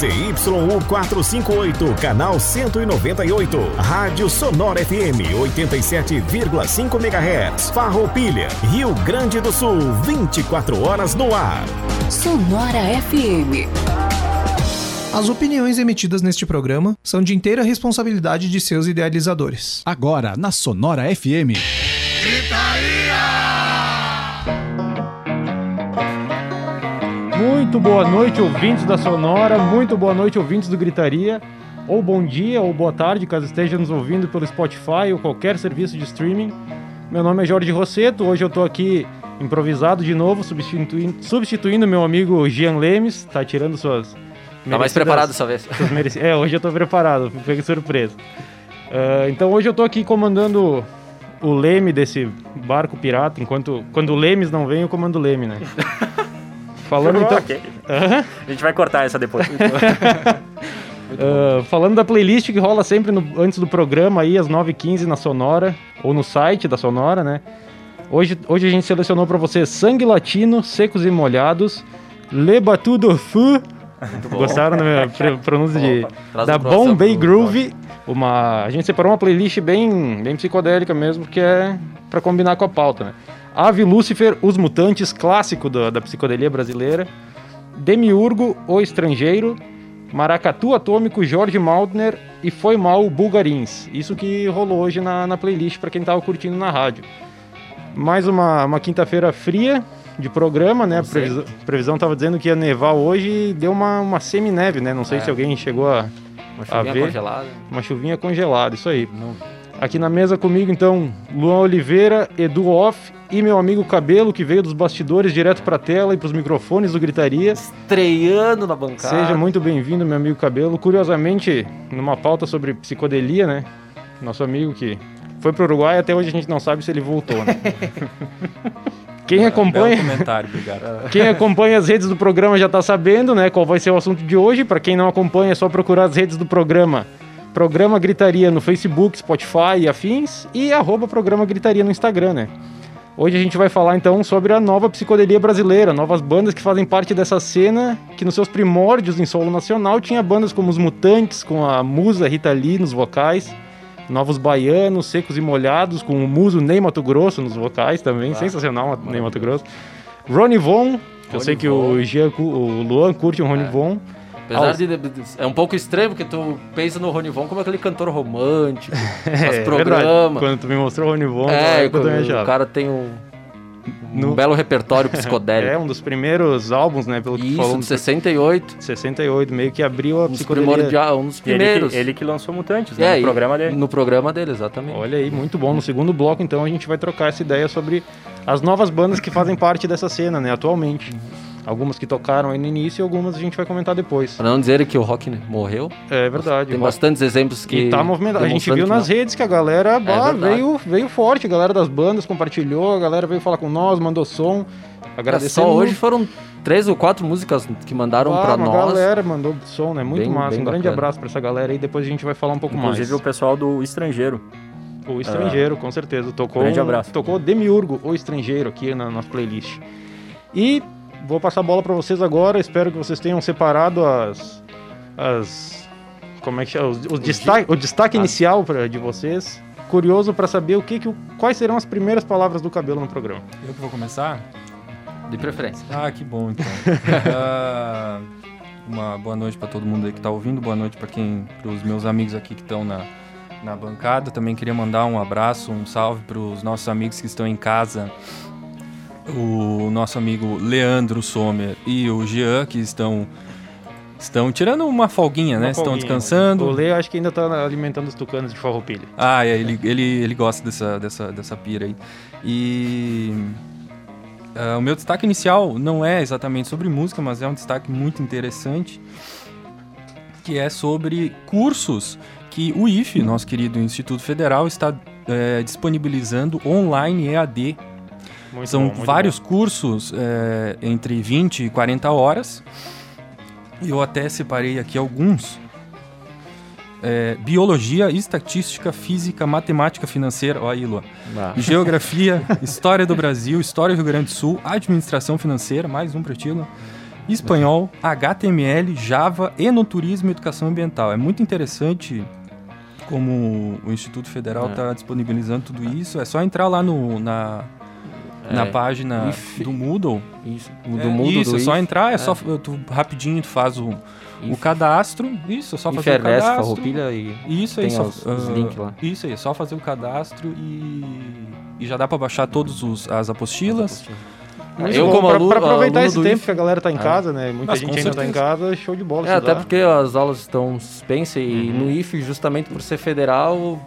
ZYU 458, canal 198. Rádio Sonora FM 87,5 MHz. Farroupilha, Rio Grande do Sul, 24 horas no ar. Sonora FM. As opiniões emitidas neste programa são de inteira responsabilidade de seus idealizadores. Agora na Sonora FM. Muito boa noite, ouvintes da Sonora. Muito boa noite, ouvintes do Gritaria. Ou bom dia ou boa tarde, caso esteja nos ouvindo pelo Spotify ou qualquer serviço de streaming. Meu nome é Jorge Rosseto. Hoje eu estou aqui improvisado de novo, substituindo, substituindo meu amigo Jean Lemes. Tá tirando suas. Tá mais preparado dessa vez. É, hoje eu tô preparado, peguei de surpresa. Ah, então hoje eu tô aqui comandando o leme desse barco pirata, enquanto quando o Lemes não vem, eu comando o leme, né? Falando então. Ok. Aham. A gente vai cortar essa depois. Ah, falando da playlist que rola sempre no- antes do programa aí, às 9h15 na Sonora, ou no site da Sonora, né? Hoje, hoje a gente selecionou pra você Sangue Latino, Secos e Molhados, Le Batu do Fou, gostaram da minha pronúncia de, Opa, da Bombay Groove, uma, a gente separou uma playlist bem, bem psicodélica mesmo, que é pra combinar com a pauta, né? Ave Lúcifer, Os Mutantes, clássico da, da psicodelia brasileira, Demiurgo, O Estrangeiro, Maracatu Atômico, Jorge Maltner e Foi Mal, Bulgarins. Isso que rolou hoje na, na playlist para quem tava curtindo na rádio. Mais uma, uma quinta-feira fria de programa, né? A previsão, previsão tava dizendo que ia nevar hoje e deu uma, uma semi-neve, né? Não sei É. se alguém chegou a, Uma a chuvinha ver. congelada. Uma chuvinha congelada, isso aí. Aqui na mesa comigo, então, Luan Oliveira, Edu Off e meu amigo Cabelo, que veio dos bastidores direto pra tela e pros microfones do Gritaria. Estreando na bancada. Seja muito bem-vindo, meu amigo Cabelo. Curiosamente, numa pauta sobre psicodelia, né? Nosso amigo que foi pro Uruguai até hoje a gente não sabe se ele voltou, né? Quem acompanha, comentário, obrigado. quem acompanha as redes do programa já tá sabendo, né, qual vai ser o assunto de hoje. Para quem não acompanha, é só procurar as redes do programa. Programa Gritaria no Facebook, Spotify e afins e arroba Programa Gritaria no Instagram, né? Hoje a gente vai falar então sobre a nova psicodelia brasileira, novas bandas que fazem parte dessa cena que nos seus primórdios em solo nacional tinha bandas como os Mutantes, com a musa Rita Lee nos vocais, Novos Baianos, Secos e Molhados, com o muso Ney Mato Grosso nos vocais também, sensacional Ney Mato Grosso. Ronnie Von, que eu sei que o, Jean, o Luan curte um Ronnie É. Von. Apesar Ah, de, É um pouco estranho, porque tu pensa no Ronivon como aquele cantor romântico, faz É, programa. verdade. Quando tu me mostrou o Ronnie Von, na É, eu também achava. o cara tem um, um No- belo repertório psicodélico. É um dos primeiros álbuns, né, pelo que Isso, falou de 68, 68, meio que abriu a um psicodelia. um dos E ele, primeiros. que, ele que lançou Mutantes, né? É, no programa dele. No programa dele, exatamente. Olha aí, muito bom. No segundo bloco, então, a gente vai trocar essa ideia sobre as novas bandas que fazem parte dessa cena, né, atualmente. Algumas que tocaram aí no início e algumas a gente vai comentar depois. Pra não dizer que o rock morreu, É verdade. tem bastantes exemplos que. E tá movimentado. A gente viu nas não. redes que a galera bah, verdade. veio, veio forte, a galera das bandas compartilhou, a galera veio falar com nós, mandou som. É, Agradecendo. Só hoje foram três ou quatro músicas que mandaram Ah, pra uma nós. galera mandou som, né? Muito Bem- massa. bem um grande bacana. abraço pra essa galera aí. Depois a gente vai falar um pouco Inclusive o mais. pessoal do Estrangeiro. O estrangeiro, com certeza. Tocou, Grande um- abraço. Tocou Demiurgo, o estrangeiro, aqui na nossa playlist. E vou passar a bola pra vocês agora. Espero que vocês tenham separado as. as como é que chama? Os, os destaque, o destaque Ah. inicial pra, de vocês. Curioso pra saber o que, que o- quais serão as primeiras palavras do cabelo no programa. Eu que vou começar? De preferência. Ah, que bom então. Ah, uma boa noite para todo mundo aí que tá ouvindo, boa noite para quem, para os meus amigos aqui que estão na, na bancada. Também queria mandar um abraço, um salve para os nossos amigos que estão em casa. O nosso amigo Leandro Sommer e o Jean, que estão estão tirando uma folguinha, né? Uma Estão folguinha. descansando. O Lê acho que ainda tá alimentando os tucanos de farroupilha. Ah, é, ele, ele, ele gosta dessa, dessa, dessa pira aí. E ah, o meu destaque inicial não é exatamente sobre música, mas é um destaque muito interessante, que é sobre cursos que o IFE, nosso querido Instituto Federal, está eh, disponibilizando online EAD. Muito São bom, vários cursos eh, entre 20 e 40 horas. E eu até separei aqui alguns. É, biologia, estatística, física, matemática financeira, olha aí, Lua. Ah. Geografia, História do Brasil, História do Rio Grande do Sul, Administração Financeira, mais um pra ti, Lua. espanhol, HTML, Java, enoturismo e educação ambiental. É muito interessante como o Instituto Federal É. está disponibilizando tudo isso. É só entrar lá no, na, na É, página if- do Moodle. Isso, do É, mundo isso, do é só entrar, é, é. só tu, rapidinho tu faz o, o cadastro. Isso, é só fazer o cadastro. Farroupilha e... Isso aí, Tem só, os- os ah, link lá. Isso aí, é só fazer o cadastro e, e já dá pra baixar todas as apostilas. Muito Eu, bom. como pra, aluno- pra aproveitar aluno esse tempo IF. que a galera tá em Ah. casa, né? Muita Mas gente ainda tá em certeza. casa, show de bola. É, até porque as aulas estão suspensas e Uhum. no IF, justamente por ser federal,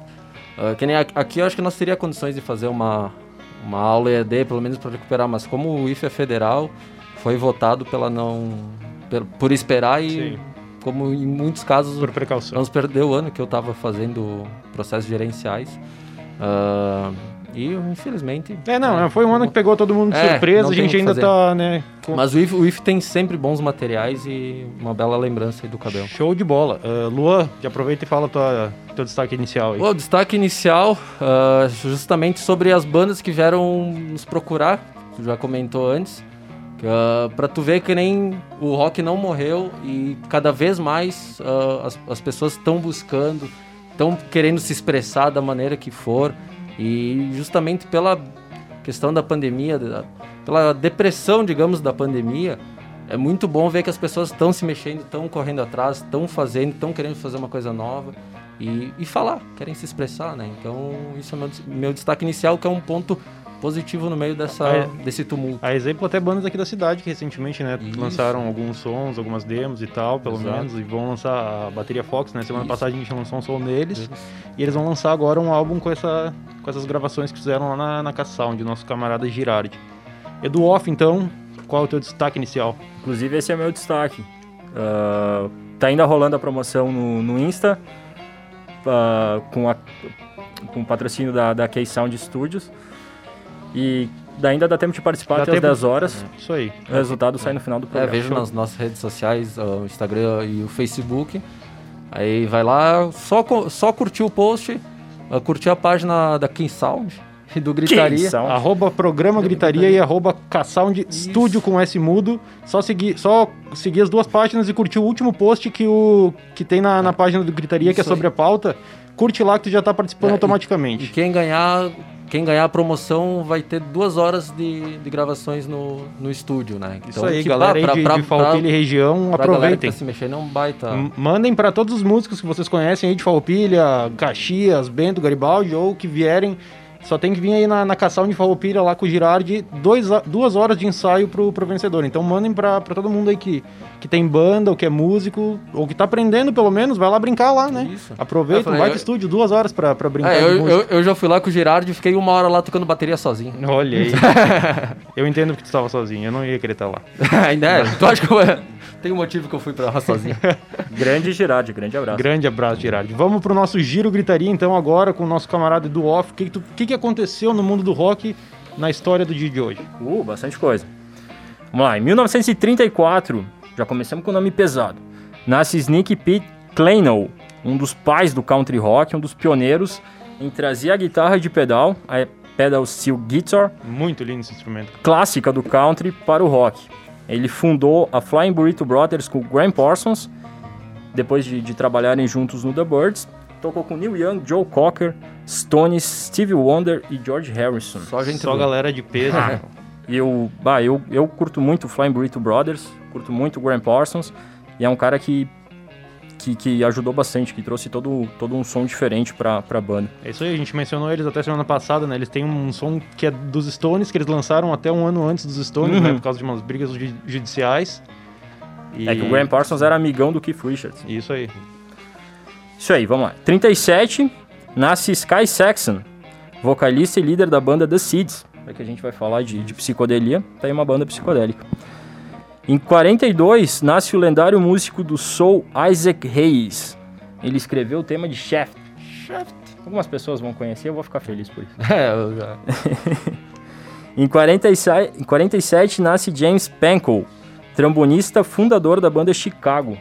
ah, que nem aqui eu acho que nós teria condições de fazer uma, uma aula EAD, pelo menos para recuperar, mas como o IF é federal, foi votado pela não. per- por esperar e, Sim. como em muitos casos, Por precaução. Vamos perder o ano que eu estava fazendo processos gerenciais. Ah, e infelizmente. É, não, é, foi um ano que pegou todo mundo de É, surpresa, a gente ainda fazer. tá, né? com- Mas o IF, o IF tem sempre bons materiais e uma bela lembrança aí do cabelo. Show de bola. Uh, Luan, já aproveita e fala tua, teu destaque inicial aí. O destaque inicial, ah, justamente sobre as bandas que vieram nos procurar, tu já comentou antes, que, ah, pra tu ver que nem o rock não morreu e cada vez mais ah, as, as pessoas estão buscando, estão querendo se expressar da maneira que for e justamente pela questão da pandemia, da- pela depressão, digamos, da pandemia, é muito bom ver que as pessoas estão se mexendo, estão correndo atrás, estão fazendo, estão querendo fazer uma coisa nova e, e falar, querem se expressar, né? Então, isso é meu, meu destaque inicial, que é um ponto positivo no meio dessa, é. desse tumulto. A exemplo até bandas aqui da cidade que recentemente, né, Isso. lançaram alguns sons, algumas demos e tal, pelo Exato. menos, e vão lançar a Bateria Fox, né? Semana Isso. passada a gente lançou um som deles, Isso. e eles vão lançar agora um álbum com, essa, com essas gravações que fizeram lá na, na K-Sound, nosso camarada Girardi. Edu Off, então, qual é o teu destaque inicial? Inclusive, esse é meu destaque. Ah, tá ainda rolando a promoção no, no Insta, ah, com, a, com o patrocínio da, da K-Sound Studios. E ainda dá tempo de participar Dá até as tempo- 10 horas. Isso aí. O resultado sai no final do É, programa. vejo Show. nas nossas redes sociais, o Instagram e o Facebook. Aí vai lá, só, só curtir o post, curtir a página da King Sound e do Gritaria. Arroba programa gritaria e arroba K-Sound Studio com S mudo. Só seguir, só seguir as duas páginas e curtir o último post que, o, que tem na, na página do Gritaria, que é Isso sobre a pauta. Curte lá que tu já tá participando É, e- automaticamente. E quem ganhar, quem ganhar a promoção vai ter duas horas de, de gravações no, no estúdio, né? Isso aí, que, galera aí pra- de, pra- de Farroupilha e região, pra, pra aproveitem. tá se mexendo é um baita. M- Mandem pra todos os músicos que vocês conhecem aí de Farroupilha, Caxias, Bento, Garibaldi ou que vierem. Só tem que vir aí na, na Caçal de Farroupilha lá com o Girardi, dois, duas horas de ensaio pro, pro vencedor. Então mandem pra, pra todo mundo aí que, que tem banda, ou que é músico, ou que tá aprendendo pelo menos, vai lá brincar lá, né? Isso. Aproveita, Eu falei, vai eu- pro estúdio, duas horas pra, pra brincar É, eu, eu, eu já fui lá com o Girardi e fiquei uma hora lá tocando bateria sozinho. Olha aí. eu entendo que tu estava sozinho, eu não ia querer estar lá. Ainda é? Tu acha que eu... tem um motivo que eu fui pra lá sozinho? Grande Girardi, grande abraço. Grande abraço, Girardi. Vamos pro nosso giro gritaria então agora com o nosso camarada do Off. O que, que, tu- o que, que aconteceu no mundo do rock na história do dia de hoje? Uh, bastante coisa. Vamos lá, em 1934, já começamos com o nome pesado. Nasce Sneaky Pete Kleinow, um dos pais do country rock, um dos pioneiros em trazer a guitarra de pedal, a pedal steel guitar, Muito lindo esse instrumento. clássica do country, para o rock. Ele fundou a Flying Burrito Brothers com o Graham Parsons, depois de, de trabalharem juntos no The Birds. Tocou com Neil Young, Joe Cocker, Stones, Stevie Wonder e George Harrison. Só gente Só boa. galera de peso. Ah, E eu, bah, eu, eu curto muito o Flying Burrito Brothers, curto muito o Graham Parsons, e é um cara que, que, que ajudou bastante, que trouxe todo, todo um som diferente pra, pra banda. É isso aí, a gente mencionou eles até semana passada, né? Eles têm um som que é dos Stones, que eles lançaram até um ano antes dos Stones, Uhum. né? Por causa de umas brigas ju- judiciais. E... É que o Graham Parsons era amigão do Keith Richards. Isso aí. Isso aí, vamos lá. 37, nasce Sky Saxon, vocalista e líder da banda The Seeds. É que a gente vai falar de, de psicodelia, tá aí uma banda psicodélica. Em 42, nasce o lendário músico do soul Isaac Hayes. Ele escreveu o tema de Shaft. Shaft. Algumas pessoas vão conhecer, eu vou ficar feliz por isso. É, eu já... Em 47, em 47 nasce James Pankow, trombonista fundador da banda Chicago,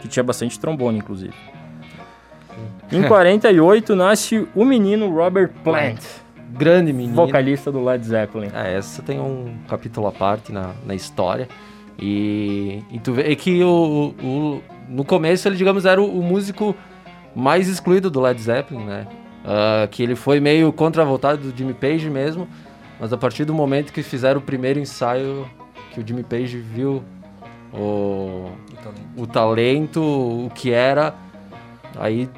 que tinha bastante trombone, inclusive. Em 48 nasce o menino Robert Plant, Grande menino. vocalista do Led Zeppelin. É, essa tem um capítulo à parte na, na história. E, e tu vê que o, o- no começo ele, digamos, era o, o músico mais excluído do Led Zeppelin, né? Ah, que ele foi meio contravoltado do Jimmy Page mesmo, mas a partir do momento que fizeram o primeiro ensaio, que o Jimmy Page viu o, o talento, o que era, aí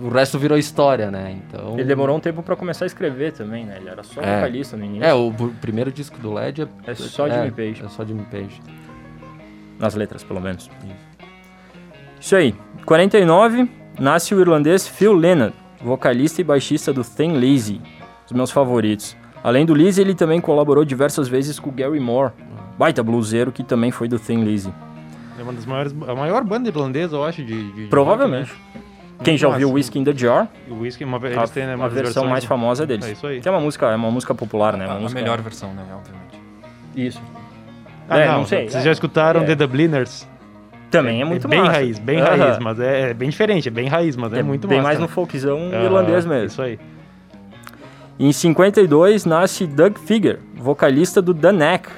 o resto virou história, né? Então Ele demorou um tempo pra começar a escrever também, né? Ele era só É. vocalista no início. É, o pr- primeiro disco do Led é, É só Jimmy Page. É só Jimmy Page. Nas letras, pelo menos. Isso aí. 49, nasce o irlandês Phil Lynott, vocalista e baixista do Thin Lizzy, os meus favoritos. Além do Lizzy, ele também colaborou diversas vezes com o Gary Moore, baita bluseiro que também foi do Thin Lizzy. É uma das maiores, a maior banda irlandesa, eu acho, de... de- de Provavelmente. rock, né? Quem já ouviu. Whiskey in the Jar, O Whisky, uma, eles a, têm, né, a umas versão versões- mais famosa deles. É isso aí. Que é uma música, é uma música popular, né? Uma A, a música... melhor versão, né, obviamente. Isso. Ah, É, não, não sei, Vocês é. já escutaram É. The Dubliners? Também é muito bem massa. raiz, bem Aham. raiz, mas é, é bem diferente, é bem raiz, mas é, É muito bem massa. mais né? no folkzão Ah, irlandês mesmo. Isso aí. Em 52 nasce Doug Figger, vocalista do The Knack.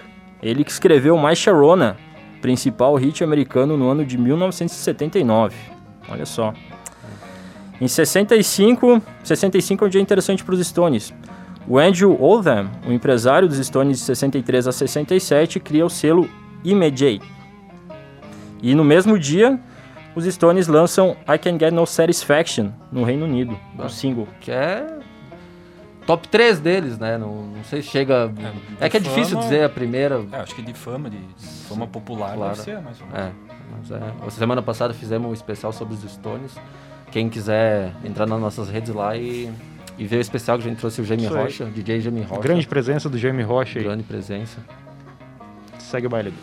Ele que escreveu My Sharona, principal hit americano no ano de 1979. Olha só. Em 65, 65 é um dia interessante para os Stones. O Andrew Oldham, o empresário dos Stones de 63 a 67, cria o selo Imagery. E no mesmo dia, os Stones lançam I Can Get No Satisfaction no Reino Unido, um single. Que é top 3 deles, né? Não, não sei se chega. É, que é difícil dizer a primeira. É, acho que de fama, de fama popular, Claro. deve ser mais ou menos. É, mas é. Semana passada fizemos um especial sobre os Stones. Quem quiser entrar nas nossas redes lá e, e ver o especial que a gente trouxe o Jamie. Rocha, DJ Jamie Rocha. Grande presença do Jamie Rocha aí. grande presença. Segue o baile.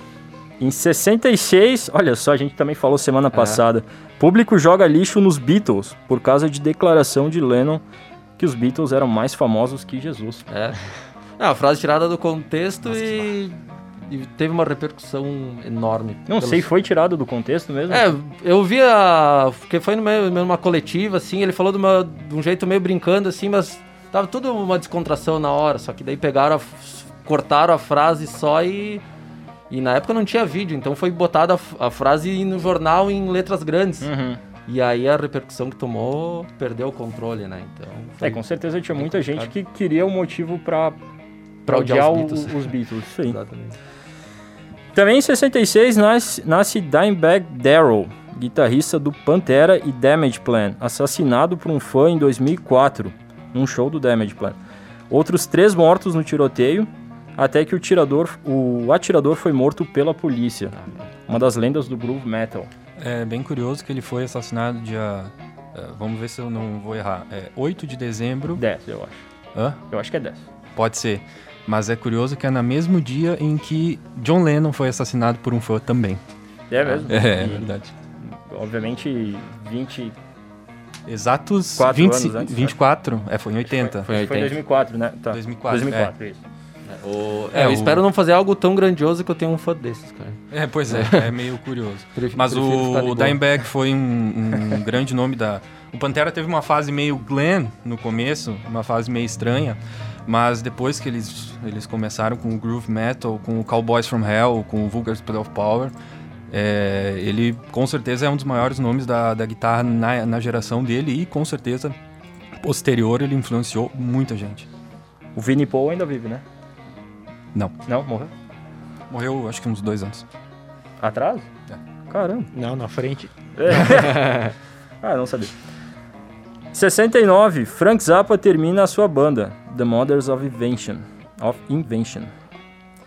Em 66, olha só, a gente também falou É. semana passada. Público joga lixo nos Beatles por causa de declaração de Lennon que os Beatles eram mais famosos que Jesus. É. É uma frase tirada do contexto e, e teve uma repercussão enorme. Não pelos- sei, foi tirado do contexto mesmo? É, eu vi a. Porque foi numa, coletiva, assim, ele falou de, uma- de um jeito meio brincando, assim, mas tava tudo uma descontração na hora, só que daí pegaram, a cortaram a frase só e. E na época não tinha vídeo, então foi botada a, frase no jornal em letras grandes. Uhum. E aí a repercussão que tomou perdeu o controle, né? Então. É, com certeza tinha muita gente que queria um motivo Pra odiar odiar o- os os Beatles. Beatles. Aí. Exatamente. Também em 66 nasce, nasce Dimebag Darrell, guitarrista do Pantera e Damage Plan, assassinado por um fã em 2004, num show do Damage Plan. Outros três mortos no tiroteio, até que o, tirador, o atirador foi morto pela polícia. Uma das lendas do groove metal. É bem curioso que ele foi assassinado dia. é, vamos ver se eu não vou errar. É 8 de dezembro. 10, eu acho. Hã? Eu acho que é 10. Pode ser. Mas é curioso que é no mesmo dia em que John Lennon foi assassinado por um fã também. É mesmo? É, é verdade. Obviamente, 20... Exatos Quatro 20, anos antes, né? 24. É, foi em 80. Foi em Foi em 80. 2004, né? Tá. 2004, 2004, isso. O- É, é, eu o- espero não fazer algo tão grandioso que eu tenha um fã desses, cara. É, pois é, é meio curioso. Prefiro- Mas prefiro o. Dimebag foi um, um grande nome da. O Pantera teve uma fase meio glam no começo, uma fase meio estranha. Mas depois que eles, eles começaram com o groove metal, com o Cowboys from Hell, com o Vulgar Spell of Power, é, ele com certeza é um dos maiores nomes da, da guitarra na, na geração dele e com certeza posterior ele influenciou muita gente. O Vinnie Paul ainda vive, né? Não. Não? Morreu? Morreu acho que uns dois anos. Atrás? É. Caramba. Não, na frente. ah, não sabia. 69, Frank Zappa termina a sua banda, The Mothers of Invention. Of Invention.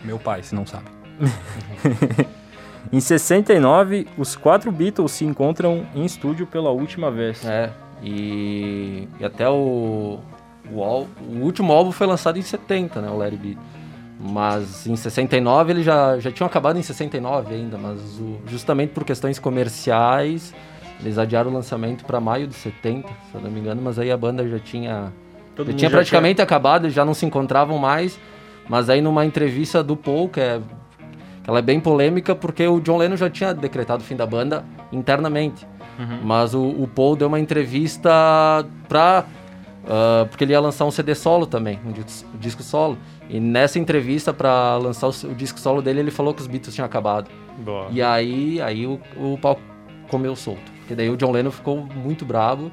Meu pai, se não sabe. Em 69, os quatro Beatles se encontram em estúdio pela última vez. É, e, e até o, o, o último álbum foi lançado em 70, né, o Larry B. Mas em 69 ele já, já tinha acabado em 69 ainda, mas o- justamente por questões comerciais eles adiaram o lançamento para maio de 70, se eu não me engano, mas aí a banda já tinha Todo tinha praticamente acabado, eles já não se encontravam mais, mas aí numa entrevista do Paul, que é ela é bem polêmica porque o John Lennon já tinha decretado o fim da banda internamente. Uhum. Mas o, o Paul deu uma entrevista pra ah, porque ele ia lançar um CD solo também, um dis- um disco solo. E nessa entrevista para lançar o, o disco solo dele, ele falou que os Beatles tinham acabado. Boa. E aí, aí o, o pau comeu solto. Porque daí o John Lennon ficou muito bravo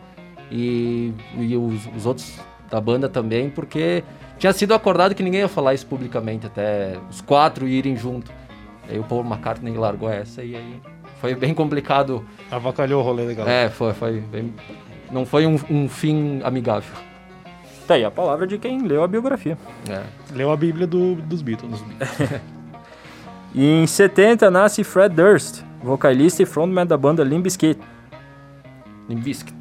e, e os, os outros da banda também, porque tinha sido acordado que ninguém ia falar isso publicamente, até os quatro irem junto. Aí o Paul McCartney largou essa e aí foi bem complicado. Avacalhou o rolê legal. É, foi, foi bem- não foi um, um fim amigável. Tá aí a palavra de quem leu a biografia. É. Leu a Bíblia do- dos Beatles. E em 70 nasce Fred Durst, vocalista e frontman da banda Limp Bizkit. Limp Bizkit.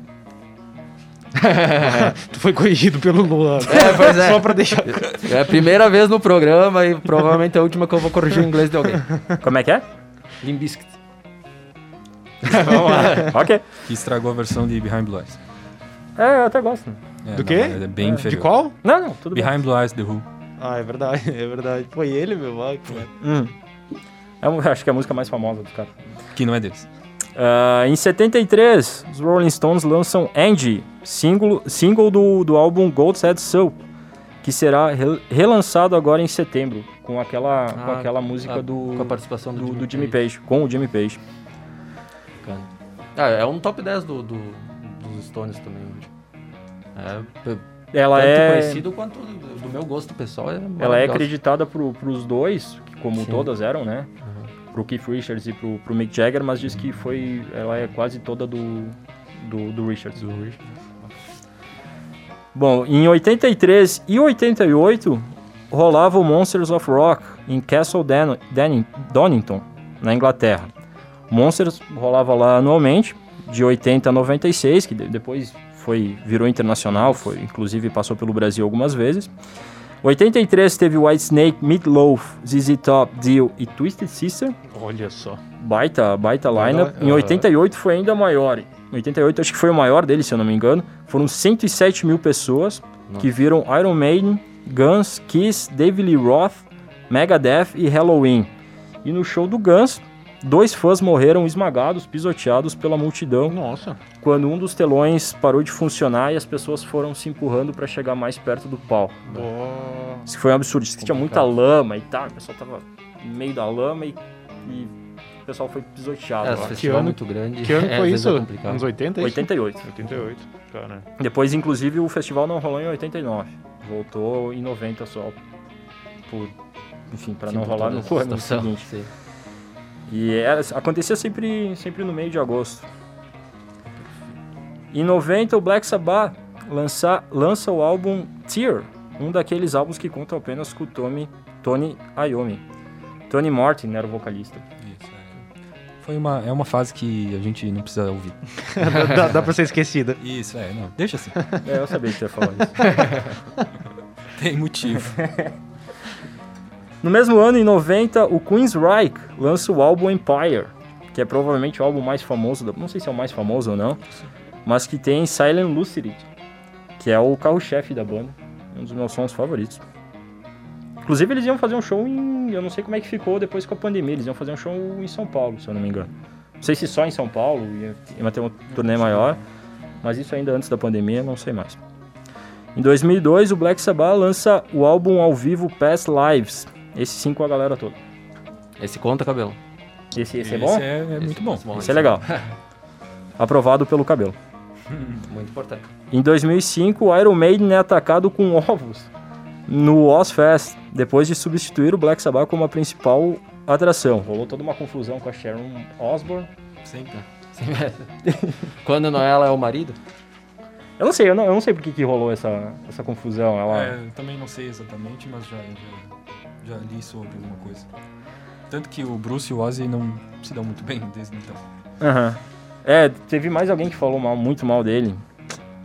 tu foi corrigido pelo Luan. É, pois é. Só pra deixar. É a primeira vez no programa e provavelmente é a última que eu vou corrigir o inglês de alguém. Como é que é? Limp Bizkit. ok. Que estragou a versão de Behind Blue Eyes. É, eu até gosto. É, Do quê? É bem De inferior. qual? Não, não, tudo bem. Behind Blue Eyes, The Who. Ah, é verdade, é verdade. Foi ele, meu. Ai, que. Hum. É, acho que é a música mais famosa dos caras. Que não é deles. Ah, em 73, os Rolling Stones lançam Angie, single, single do, do álbum Gold's Head Soul, que será re- relançado agora em setembro, com aquela, com Ah, aquela música ah, do, com a participação do do, Jimmy do Jimmy Page. Page, com o Jimmy Page. Bacana. Ah, é um top 10 do, do- dos Stones também. É, p- Ela tanto é, conhecido quanto do, do meu gosto pessoal. É ela é acreditada pro, pros dois, que como Sim. todas eram, né? Pro Keith Richards e pro, pro Mick Jagger, mas diz que foi, ela é quase toda do, do, do Richards. Bom, em 83 e 88 rolava o Monsters of Rock em Castle Dan Dan Donington, na Inglaterra. Monsters rolava lá anualmente, de 80 a 96, que de- depois foi virou internacional, foi inclusive passou pelo Brasil algumas vezes. 83 teve Whitesnake, Meatloaf, ZZ Top, Dio e Twisted Sister. Olha só. Baita, baita lineup. Em aham. 88 foi ainda maior. Em 88 acho que foi o maior dele, se eu não me engano. Foram 107 mil pessoas que viram Iron Maiden, Guns, Kiss, David Lee Roth, Megadeth e Halloween. E no show do Guns, dois fãs morreram esmagados, pisoteados pela multidão Nossa. quando um dos telões parou de funcionar e as pessoas foram se empurrando para chegar mais perto do palco. Boa. Isso foi um absurdo. Que tinha muita lama e tal. O pessoal tava no meio da lama e, e o pessoal foi pisoteado. É, lá. esse festival ano- muito grande. Que ano é, foi isso? É. Anos 80? é isso? 88. 88. Cara. Depois, inclusive, o festival não rolou em 89. Voltou em 90 só. Por, enfim, para não rolar no ano seguinte. sim. E era, acontecia sempre, sempre no meio de agosto. Em 90, o Black Sabbath lança, lança o álbum Tear, um daqueles álbuns que contam apenas com o Tommy, Tony Iommi. Tony Martin era o vocalista. Isso, é. Foi uma, é uma fase que a gente não precisa ouvir. dá, dá pra ser esquecida. Isso, é, não. Deixa assim. É, eu sabia que você ia falar isso. Tem motivo. No mesmo ano, em 90, o Queensryche lança o álbum Empire, que é provavelmente o álbum mais famoso, não sei se é o mais famoso ou não, mas que tem Silent Lucid, que é o carro-chefe da banda, um dos meus sons favoritos. Inclusive, eles iam fazer um show em. Eu não sei como é que ficou depois com a pandemia, eles iam fazer um show em São Paulo, se eu não me engano. Não sei se só em São Paulo, ia, ia ter um turnê maior, mas isso ainda antes da pandemia, não sei mais. Em 2002, o Black Sabbath lança o álbum ao vivo Past Lives, esse sim com a galera toda. Esse conta, cabelo. Esse, esse, Esse é bom? é, é muito bom. Esse é legal. Aprovado pelo cabelo. Muito importante. Em 2005, o Iron Maiden é atacado com ovos no Ozfest, depois de substituir o Black Sabbath como a principal atração. Rolou toda uma confusão com a Sharon Osbourne. Sempre. Quando não ela é o marido? Eu não sei, eu não, eu não sei por que, que rolou essa, essa confusão. Ela... É, também não sei exatamente, mas já, já, já li sobre alguma coisa. Tanto que o Bruce e o Ozzy não se dão muito bem desde então. Aham. É, teve mais alguém que falou mal, muito mal dele.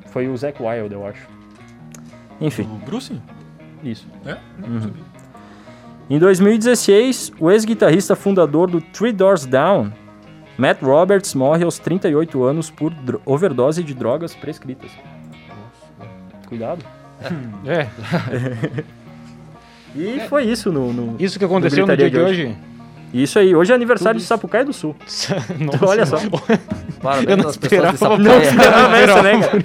Foi o Zac Wild, eu acho. Enfim, O Bruce? isso. É? Não Uhum. sabia. Em 2016, o ex-guitarrista fundador do Three Doors Down, Matt Roberts, morre aos 38 anos por overdose de drogas prescritas. Cuidado. É. E foi isso no, no- Isso que aconteceu no Gritaria dia de de hoje? Isso aí, hoje é aniversário de Sapucaia do Sul. Nossa, Olha só. Parabéns Eu não às pessoas de esperava, Sapucaia. Não esperava essa, né, cara?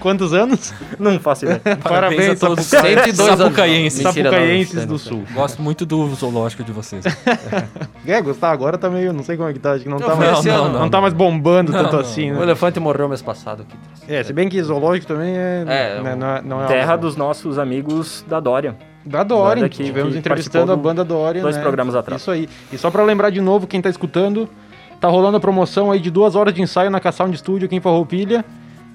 Quantos anos? Não faço ideia. Parabéns a todos os 102 anos. sapucaienses. Mentira, não, Sapucaienses não do Sul. não. Gosto muito do zoológico de vocês. É, Gustavo, agora tá meio. Não sei como é que tá. Acho que não, Não, tá mais. Não, ano. não tá mais bombando Não, tanto não. assim, O né? elefante morreu mês passado. Que triste. É, se bem que zoológico também é. É, né, não é, não é Terra algo- dos nossos amigos da Dória. Da Dória, que tivemos que entrevistando a banda Dória. dois né? programas atrás. Isso aí. E só pra lembrar de novo, quem tá escutando, tá rolando a promoção aí de duas horas de ensaio na K-Sound Studio aqui em Farroupilha.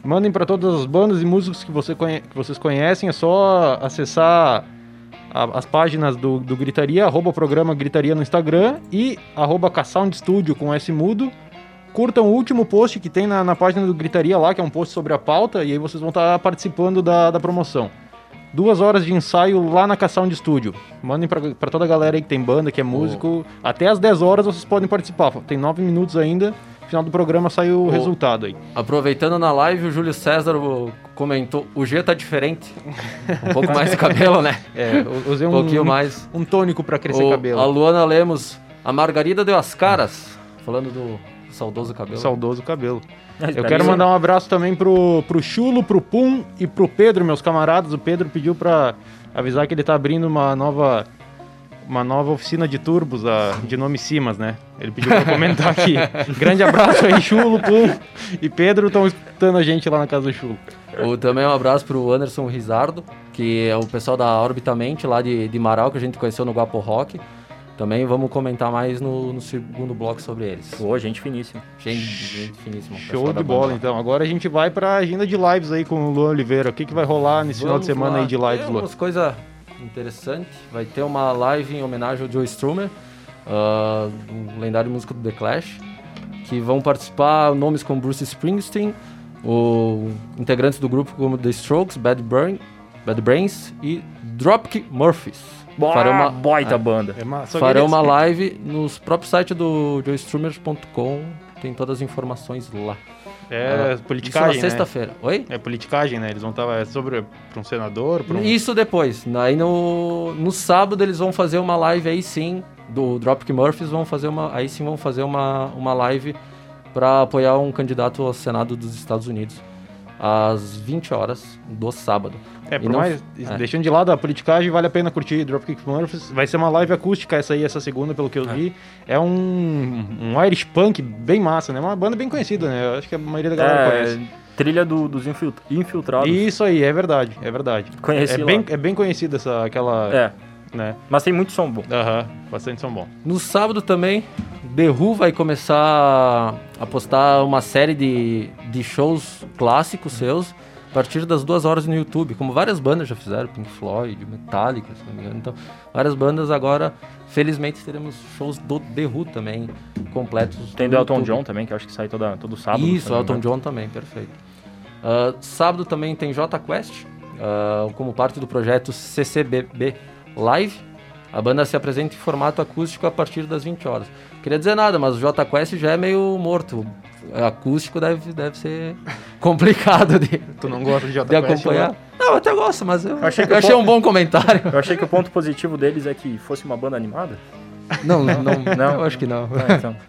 Mandem pra todas as bandas e músicos que, você conhe- que vocês conhecem. É só acessar a- as páginas do, do Gritaria, arroba programa Gritaria no Instagram e arroba K-Sound Studio com S mudo. Curtam o último post que tem na, na página do Gritaria lá, que é um post sobre a pauta, e aí vocês vão estar participando da, da promoção. Duas horas de ensaio lá na K-Sound Studio. Mandem pra, pra toda a galera aí que tem banda, que é músico. Até às 10 horas vocês podem participar. Tem 9 minutos ainda. No final do programa sai o resultado aí. Aproveitando na live, o Júlio César comentou: o G tá diferente. Um pouco mais de cabelo, né? É, usei Um um, pouquinho mais. um tônico pra crescer O- cabelo. A Luana Lemos, a Margarida deu as caras. Falando do saudoso cabelo. Saudoso cabelo. Eu Espera quero mandar um abraço também pro, pro Chulo, pro Pum e pro Pedro, meus camaradas. O Pedro pediu pra avisar que ele tá abrindo uma nova uma nova oficina de turbos a, de nome Simas, né? Ele pediu pra eu comentar aqui. Grande abraço aí, Chulo, Pum e Pedro estão escutando a gente lá na casa do Chulo. O, também um abraço pro Anderson Rizardo, que é o pessoal da Orbitamente, lá de, de Marau, que a gente conheceu no Guapo Rock. Também vamos comentar mais no, no segundo bloco sobre eles. Pô, gente finíssima. Gente, gente finíssima. Show de bola, então. Agora a gente vai pra agenda de lives aí com o Luan Oliveira. O que, que vai rolar nesse final de Vamos semana lá. aí de lives, Tem Luan? umas coisas interessantes. Vai ter uma live em homenagem ao Joe Strummer, ah, um lendário músico do The Clash, que vão participar nomes como Bruce Springsteen, o integrantes do grupo como The Strokes, Bad, Brain, Bad Brains e Dropkick Murphys. Boa, Farão uma- baita é. banda. É uma- queria uma live nos próprios sites do joestrumers.com, tem todas as informações lá. É Isso politicagem, na né? sexta-feira. Oi? É politicagem, né? Eles vão estar é sobre pra um senador, pra um... Isso depois. Aí no, no sábado eles vão fazer uma live aí sim, do Dropkick Murphys, vão fazer uma. Aí sim vão fazer uma, uma live para apoiar um candidato ao Senado dos Estados Unidos. Às 20 horas do sábado. É, por não- mais. é. Deixando de lado a politicagem, vale a pena curtir Dropkick Murphys. Vai ser uma live acústica essa aí, essa segunda, pelo que eu vi. É um, um Irish punk bem massa, né? Uma banda bem conhecida, né? Eu acho que a maioria da galera É, conhece. trilha do- dos infil- infiltrados. Isso aí, é verdade, é verdade. Conheci é lá. bem, é bem conhecida essa, aquela, É, né? mas tem muito som bom. Aham, bastante som bom. No sábado também, The Who vai começar a postar uma série de, de shows clássicos seus a partir das duas horas no YouTube, como várias bandas já fizeram, Pink Floyd, Metallica, se não me engano. Então, várias bandas agora, felizmente, teremos shows do The Who também, completos. Tem do Elton YouTube. John também, que eu acho que sai toda, todo sábado. Isso, Elton. John também, perfeito. Ah, sábado também tem J Quest, ah, como parte do projeto CCBB Live. A banda se apresenta em formato acústico a partir das 20 horas. Queria dizer nada, mas o J Quest já é meio morto. Acústico deve, deve ser complicado de, Tu não gosta de de acompanhar. né? Não, eu até gosto, mas eu, achei eu achei, o um bom comentário. Eu achei que o ponto positivo deles é que fosse uma banda animada. Não, não, não, Não? eu acho que não. Ah, então.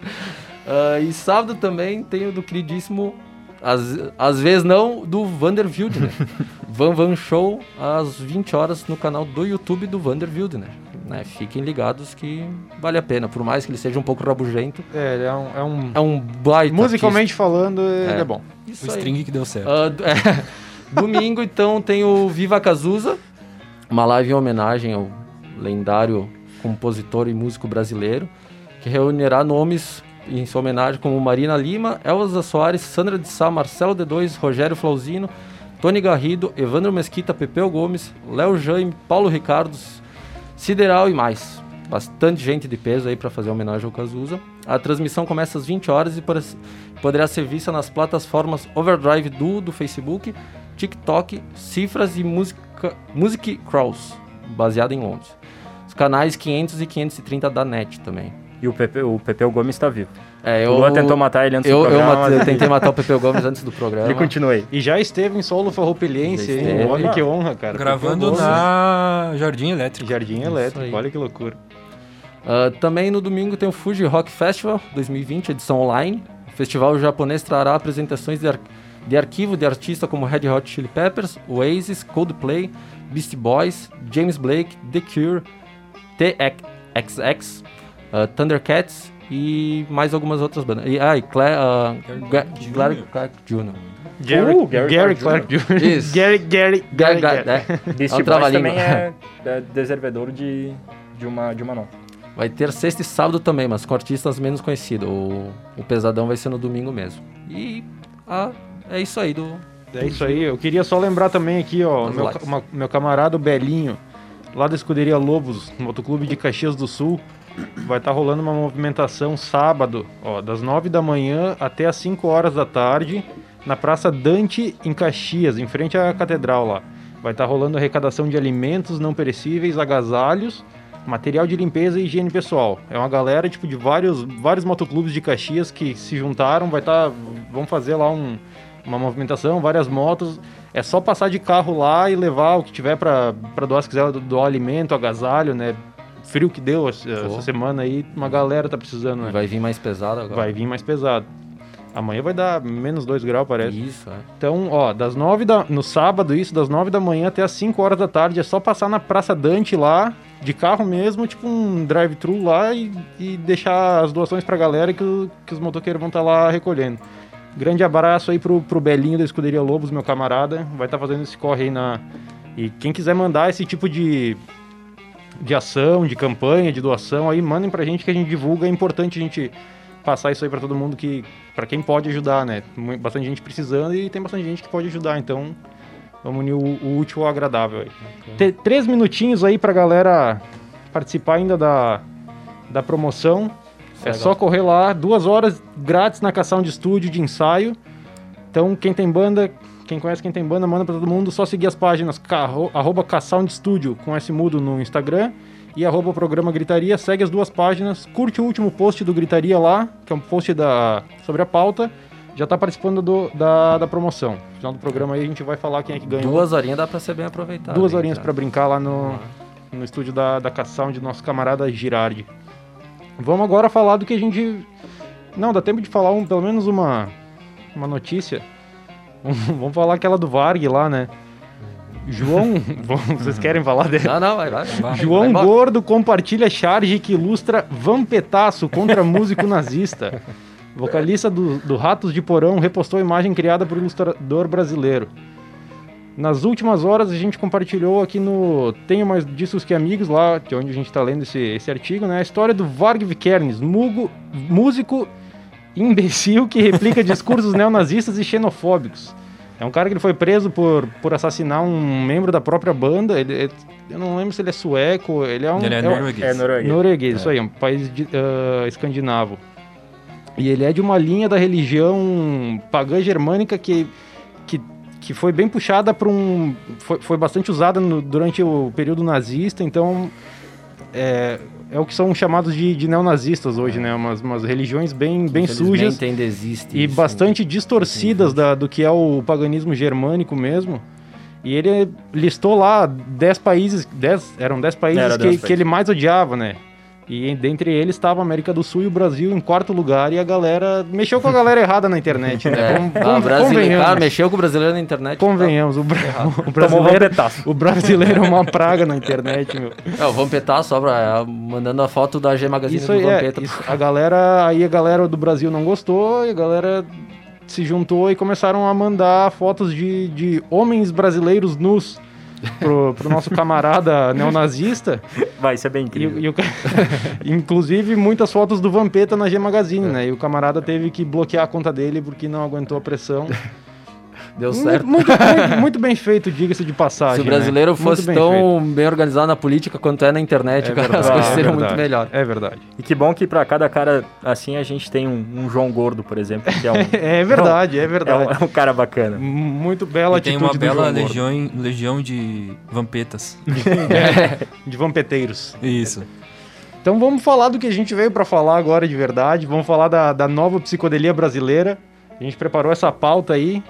Ah, e sábado também tem o do queridíssimo, às, às vezes não, do Vander Wildner. Van Van Show às 20 horas no canal do YouTube do Vander Wildner. Né? Fiquem ligados que vale a pena, por mais que ele seja um pouco rabugento. É, ele é um. É um É um baita musicalmente falando, ele É. é bom. artista. Isso O aí. string que deu certo. D- é. Domingo, então, tem o Viva Cazuza, uma live em homenagem ao lendário compositor e músico brasileiro, que reunirá nomes em sua homenagem como Marina Lima, Elza Soares, Sandra de Sá, Marcelo D2, Rogério Flauzino, Tony Garrido, Evandro Mesquita, Pepeu Gomes, Léo Jaime, Paulo Ricardo, Sideral e mais. Bastante gente de peso aí para fazer homenagem ao Cazuza. A transmissão começa às 20 horas e pode- poderá ser vista nas plataformas Overdrive do do Facebook, TikTok, Cifras e Música, Music Cross, baseado em Londres. Os canais 500 e 530 da NET também. E o Pepe, o Pepeu Gomes está vivo. É, O Luan tentou matar ele antes eu, do eu programa. eu mas tentei matar o Pepeu Gomes antes do programa. Ele continua aí. E já esteve em solo farroupilhense, hein? Olha que honra, cara. Gravando Pepeu Gomes, na Jardim Elétrico. Jardim. Elétrico, olha que loucura. Ah, também no domingo tem o Fuji Rock Festival 2020, edição online. O festival japonês trará apresentações de, ar- de arquivo de artistas como Red Hot Chili Peppers, Oasis, Coldplay, Beastie Boys, James Blake, The Cure, TXX, ah, Thundercats e mais algumas outras bandas. E, ah, e Cla Ga- Gary Clark Jr. Gary, Uh, Gary, Gary Clark Jr. Isso. Gary, Gary, Gary, Gary, Gary? Beastie É um Boys trava-língua. também é, é deservedor de, de, uma, de uma nota. Vai ter sexta e sábado também, mas com artistas menos conhecidos. O, o Pesadão vai ser no domingo mesmo. E ah, é isso aí do. É isso aí, eu queria só lembrar também aqui, ó, meu, uma- meu camarada Belinho, lá da Escuderia Lobos, Motoclube de Caxias do Sul, vai estar rolando uma movimentação sábado, ó, das 9 da manhã até as 5 horas da tarde, na Praça Dante, em Caxias, em frente à Catedral lá. Vai estar rolando arrecadação de alimentos não perecíveis, agasalhos, material de limpeza e higiene pessoal. É uma galera, tipo, de vários, vários motoclubes de Caxias que se juntaram, vai estar, vão fazer lá um uma movimentação, várias motos. É só passar de carro lá e levar o que tiver pra doar, se quiser doar alimento, agasalho, né? Frio que deu essa, essa semana aí, uma galera tá precisando, né? Vai vir mais pesado agora. Vai vir mais pesado. Amanhã vai dar menos 2 graus, parece. Isso, é. Então, ó, das 9 da. No sábado, isso, das 9 da manhã até as 5 horas da tarde, é só passar na Praça Dante lá, de carro mesmo, tipo um drive-thru lá e, e deixar as doações pra galera que, o- que os motoqueiros vão estar lá recolhendo. Grande abraço aí pro, pro Belinho da Escuderia Lobos, meu camarada. Vai estar fazendo esse corre aí na. E quem quiser mandar esse tipo de, de ação, de campanha, de doação, aí mandem pra gente que a gente divulga. É importante a gente passar isso aí pra todo mundo que. para quem pode ajudar, né? Bastante gente precisando e tem bastante gente que pode ajudar, então. Vamos unir o, o útil ao agradável aí. Te- três minutinhos aí pra galera participar ainda da, da promoção. É só correr lá, duas horas grátis na Cação de Estúdio de ensaio. Então, quem tem banda, quem conhece quem tem banda, manda pra todo mundo. Só seguir as páginas carro, arroba Studio com S mudo no Instagram e arroba programa Gritaria. Segue as duas páginas, curte o último post do Gritaria lá, que é um post da, sobre a pauta. Já tá participando do- da, da promoção. No final do programa aí a gente vai falar quem é que ganhou. Duas horinhas dá pra ser bem aproveitado. Duas hein, horinhas pra brincar lá no, no estúdio da, da Caçound, nosso camarada Girardi. Vamos agora falar do que a gente. Não, dá tempo de falar um, pelo menos uma, uma notícia. Vamos falar aquela do Varg lá, né? João. Vocês querem falar dele? Não, não, vai, vai. João vai. Gordo compartilha charge que ilustra vampetaço contra músico nazista. Vocalista do, do Ratos de Porão repostou a imagem criada por ilustrador brasileiro. Nas últimas horas a gente compartilhou aqui no Tenho Mais Discos Que Amigos, lá de onde a gente está lendo esse, esse artigo, né? A história do Varg Vikernes, mugo- músico imbecil que replica discursos neonazistas e xenofóbicos. É um cara que ele foi preso por, por assassinar um membro da própria banda. Ele, ele- eu não lembro se ele é sueco, ele é um. Ele é um- norueguês. É norueguês. Norueguês, isso aí, um país de- ah, escandinavo. E ele é de uma linha da religião pagã germânica que, que, que foi bem puxada para um. Foi, foi bastante usada no- durante o período nazista, então. É, é o que são chamados de, de neonazistas hoje, né? Umas, umas religiões bem, bem sujas ainda existe e isso, bastante distorcidas da- do que é o paganismo germânico mesmo. E ele listou lá 10 países, 10, eram 10 países Era que, 10 que países. ele mais odiava, né? E dentre eles estava a América do Sul e o Brasil em quarto lugar e a galera mexeu com a galera errada na internet, né? É, Vamos- ah, vamos- brasileiro, convenhamos. cara, mexeu com o brasileiro na internet. Convenhamos, o, bra- o brasileiro, o brasileiro é uma praga na internet, meu. É, o Vampeta só pra, é, mandando a foto da G Magazine Isso do é, Vampeta. isso, a galera, aí a galera do Brasil não gostou e a galera se juntou e começaram a mandar fotos de, de homens brasileiros nus pro, pro nosso camarada neonazista. Vai, isso é bem E, incrível. e o ca- Inclusive muitas fotos do Vampeta na G Magazine, né? E o camarada teve que bloquear a conta dele porque não aguentou a pressão. Deu Muito, certo. muito, muito- muito bem feito, diga-se de passagem. Se o brasileiro né? fosse bem feito. tão bem organizado na política quanto é na internet, É cara, verdade, as coisas é seriam verdade, muito melhor. É verdade. E que bom que pra cada cara assim a gente tem um, um João Gordo, por exemplo, que é um, É verdade, é é um, verdade. é um cara bacana. Muito bela E tem uma do bela João Gordo. legião, legião de vampetas. de vampeteiros. Isso. Então vamos falar do que a gente veio pra falar agora de verdade. Vamos falar da, da nova psicodelia brasileira. A gente preparou essa pauta aí.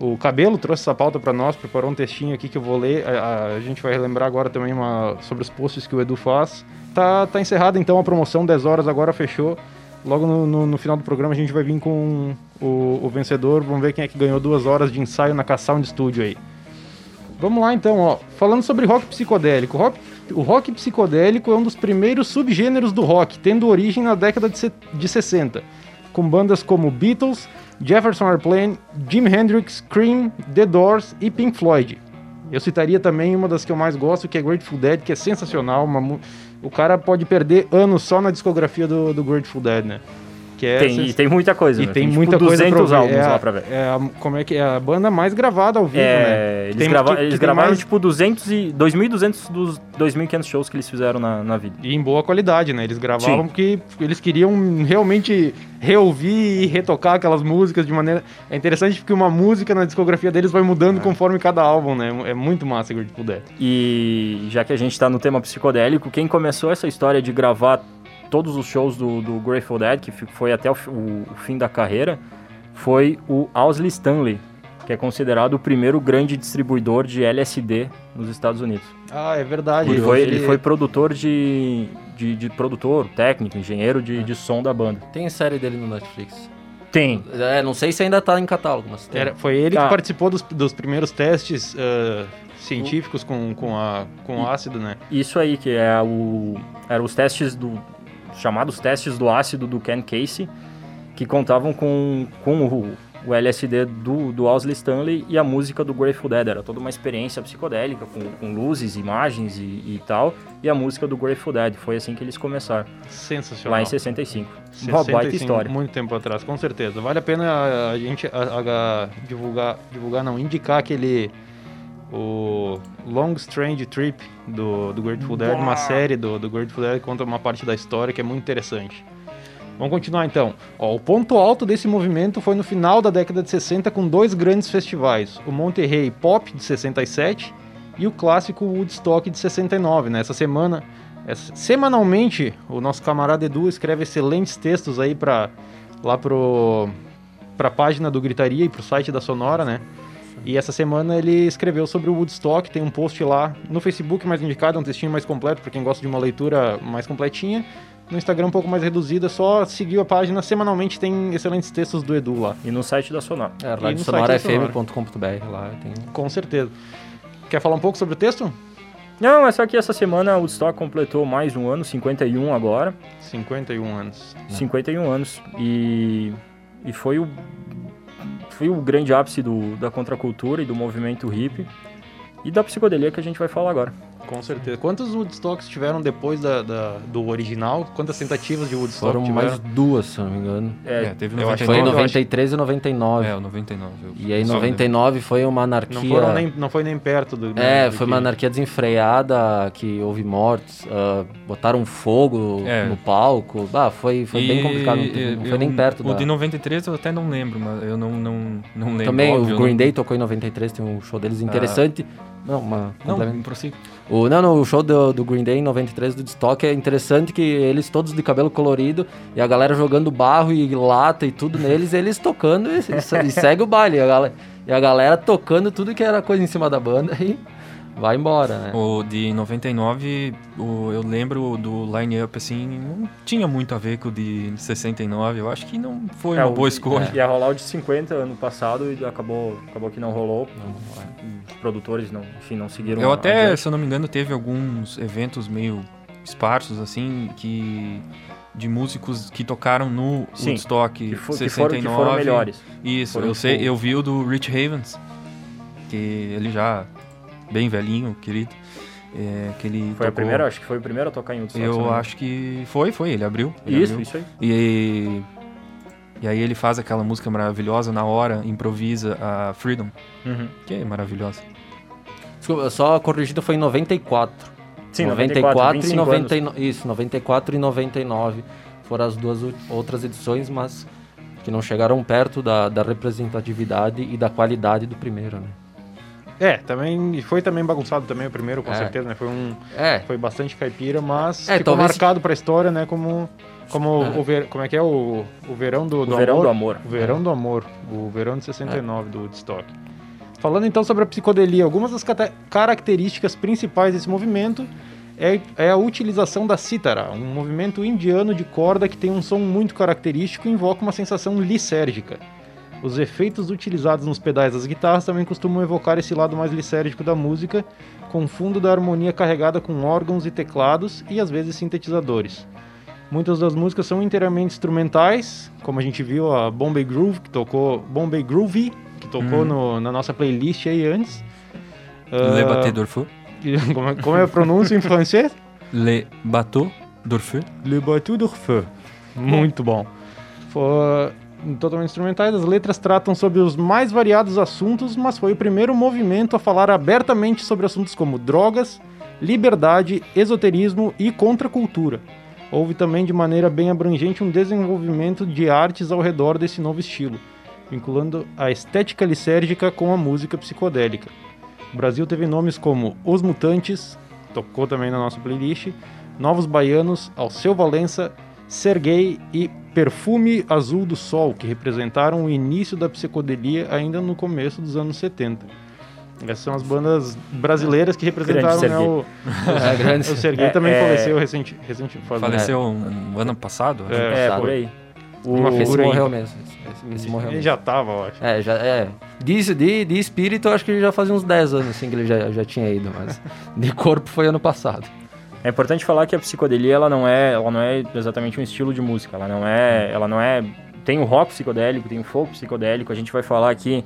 O Cabelo trouxe essa pauta para nós, preparou um textinho aqui que eu vou ler. A, a, gente vai relembrar agora também uma, sobre os posts que o Edu faz. Tá, tá encerrada então a promoção, 10 horas agora fechou. Logo no, no, no, final do programa a gente vai vir com o, o, vencedor. Vamos ver quem é que ganhou duas horas de ensaio na K-Sound Studio aí. Vamos lá então, ó. Falando sobre rock psicodélico. Rock, o rock psicodélico é um dos primeiros subgêneros do rock, tendo origem na década de, de 60, com bandas como Beatles, Jefferson Airplane, Jimi Hendrix, Cream, The Doors e Pink Floyd. Eu citaria também uma das que eu mais gosto, que é Grateful Dead, que é sensacional. Uma, o cara pode perder anos só na discografia do, do Grateful Dead, né? Que é tem, e tem muita coisa, e né? tem, tem tipo, muita coisa 200 álbuns é lá pra ver. É a, como é que é a banda mais gravada ao vivo, é, né? Eles, tem, grava, que, eles que gravaram mais... tipo 200 e 2.200 dos 2.500 shows que eles fizeram na, na vida. E em boa qualidade, né? Eles gravavam Sim. porque eles queriam realmente reouvir e retocar aquelas músicas de maneira... É interessante porque uma música na discografia deles vai mudando é. conforme cada álbum, né? É muito massa Grateful Dead. E já que a gente tá no tema psicodélico, quem começou essa história de gravar todos os shows do, do Grateful Dead, que foi até o, o, o fim da carreira, foi o Owsley Stanley, que é considerado o primeiro grande distribuidor de LSD nos Estados Unidos. Ah, é verdade. Ele foi, ele foi produtor de, de, de, produtor, técnico, engenheiro de, é. de som da banda. Tem série dele no Netflix. Tem. É, não sei se ainda tá em catálogo, mas Era, foi ele tá. que participou dos, dos primeiros testes uh, científicos com, com, a, com ácido, né? Isso aí, que é o... Eram os testes do, chamados testes do ácido do Ken Casey, que contavam com, com o, o LSD do, do Owsley Stanley e a música do Grateful Dead. Era toda uma experiência psicodélica, com, com luzes, imagens e, e, tal. E a música do Grateful Dead. Foi assim que eles começaram. Sensacional. Lá em 65. 65 uma baita história. Muito tempo atrás, com certeza. Vale a pena a, gente a, a, divulgar, divulgar, não, indicar aquele o Long Strange Trip do, do Grateful Dead, uma série do, do Grateful Dead que conta uma parte da história que é muito interessante. Vamos continuar então. Ó, o ponto alto desse movimento foi no final da década de 60 com dois grandes festivais, o Monterrey Pop de 67 e o clássico Woodstock de 69. Nessa né? semana, essa, semanalmente, o nosso camarada Edu escreve excelentes textos aí para lá pro para a página do Gritaria e para o site da Sonora, né? E essa semana ele escreveu sobre o Woodstock, tem um post lá no Facebook mais indicado, um textinho mais completo para quem gosta de uma leitura mais completinha. No Instagram um pouco mais reduzido, é só seguir a página, semanalmente tem excelentes textos do Edu lá. E no site da Sonar. É, radiosonorafm.com.br lá tem... Com certeza. Quer falar um pouco sobre o texto? Não, é só que essa semana o Woodstock completou mais um ano, 51 agora. 51 anos. Né? 51 anos. E, e foi o foi o grande ápice do, da contracultura e do movimento hippie e da psicodelia que a gente vai falar agora. Com certeza. Quantos Woodstocks tiveram depois da, da, do original? Quantas tentativas de Woodstock Foram tiveram? mais duas, se não me engano. É, é teve 99, Foi em 93 e 99. É, o 99. Eu... E aí 99 foi uma anarquia... Não, foram nem, não foi nem perto do... É, do foi que... uma anarquia desenfreada, que houve mortes, uh, botaram fogo é. no palco. Ah, foi, foi e, bem complicado, não, não foi nem perto O da... de 93 eu até não lembro, mas eu não, não, não lembro. Também óbvio, o Green não... Day tocou em 93, tem um show deles interessante. Ah. Não, uma. Não, prossiga. O, não, não, o show do, do Green Day em 93 do Stock é interessante que eles todos de cabelo colorido e a galera jogando barro e lata e tudo neles, eles tocando e, e segue o baile. A galera, e a galera tocando tudo que era coisa em cima da banda e vai embora, né? O de 99, o, eu lembro do line-up, assim, não tinha muito a ver com o de 69. Eu acho que não foi é, uma boa escolha. É. Ia rolar o de 50 ano passado e acabou, acabou que não rolou. Não, Os produtores, não, enfim, não seguiram Eu até, se eu não me engano, teve alguns eventos meio esparsos, assim, que de músicos que tocaram no Sim, Woodstock que for, 69. Que foram, que foram melhores. Isso, foram eu sei, eu vi o do Rich Havens, que ele já bem velhinho, querido. É, que ele foi tocou... a primeira, acho que foi o primeiro a tocar em Woodstock. Eu acho que foi, foi, ele abriu. Ele isso, abriu. isso aí. E, e aí ele faz aquela música maravilhosa na hora, improvisa a Freedom, uhum. que é maravilhosa. Desculpa, só corrigido foi em 94. Sim, 94, 94 e 99. Isso, 94 e 99 foram as duas outras edições, mas que não chegaram perto da, da representatividade e da qualidade do primeiro, né? É, também foi também bagunçado também o primeiro, com é. certeza, né? Foi um é. foi bastante caipira, mas é, ficou marcado para a história, né, como como é. o ver, como é que é o, o verão do, do o verão amor? do amor. O verão do amor, o verão de 69 do Woodstock. Falando então sobre a psicodelia, algumas das características principais desse movimento é, é a utilização da cítara, um movimento indiano de corda que tem um som muito característico e invoca uma sensação lisérgica. Os efeitos utilizados nos pedais das guitarras também costumam evocar esse lado mais lisérgico da música, com fundo da harmonia carregada com órgãos e teclados e às vezes sintetizadores. Muitas das músicas são inteiramente instrumentais, como a gente viu a Bombay Groove, que tocou Bombay Groovy, que tocou no- na nossa playlist aí antes. Le Ah, Bateau d'Orfeu. como, é, como é a pronúncia em francês? Le Bateau d'Orfeu. Le Bateau d'Orfeu. Muito bom. Foi totalmente instrumentais, as letras tratam sobre os mais variados assuntos, mas foi o primeiro movimento a falar abertamente sobre assuntos como drogas, liberdade, esoterismo e contracultura. Houve também de maneira bem abrangente um desenvolvimento de artes ao redor desse novo estilo, vinculando a estética lisérgica com a música psicodélica. O Brasil teve nomes como Os Mutantes, tocou também na nossa playlist, Novos Baianos, Alceu Valença, Serguei e Perfume Azul do Sol, que representaram o início da psicodelia ainda no começo dos anos 70. Essas são as bandas brasileiras que representaram né, Serguei. o, É, grande. o Serguei É, também é- faleceu recente, recente faz- Faleceu um, um ano passado? É, É, sabe? por aí. uma Esse morreu aí. mesmo. Esse, esse morreu Ele mesmo. já tava, eu acho. É, já, é. De, de, de espírito, eu acho que ele já fazia uns 10 anos assim que ele já, já tinha ido, mas de corpo foi ano passado. É importante falar que a psicodelia ela não é, ela não é exatamente um estilo de música, ela não é, ela não é, tem o rock psicodélico, tem o folk psicodélico, a gente vai falar aqui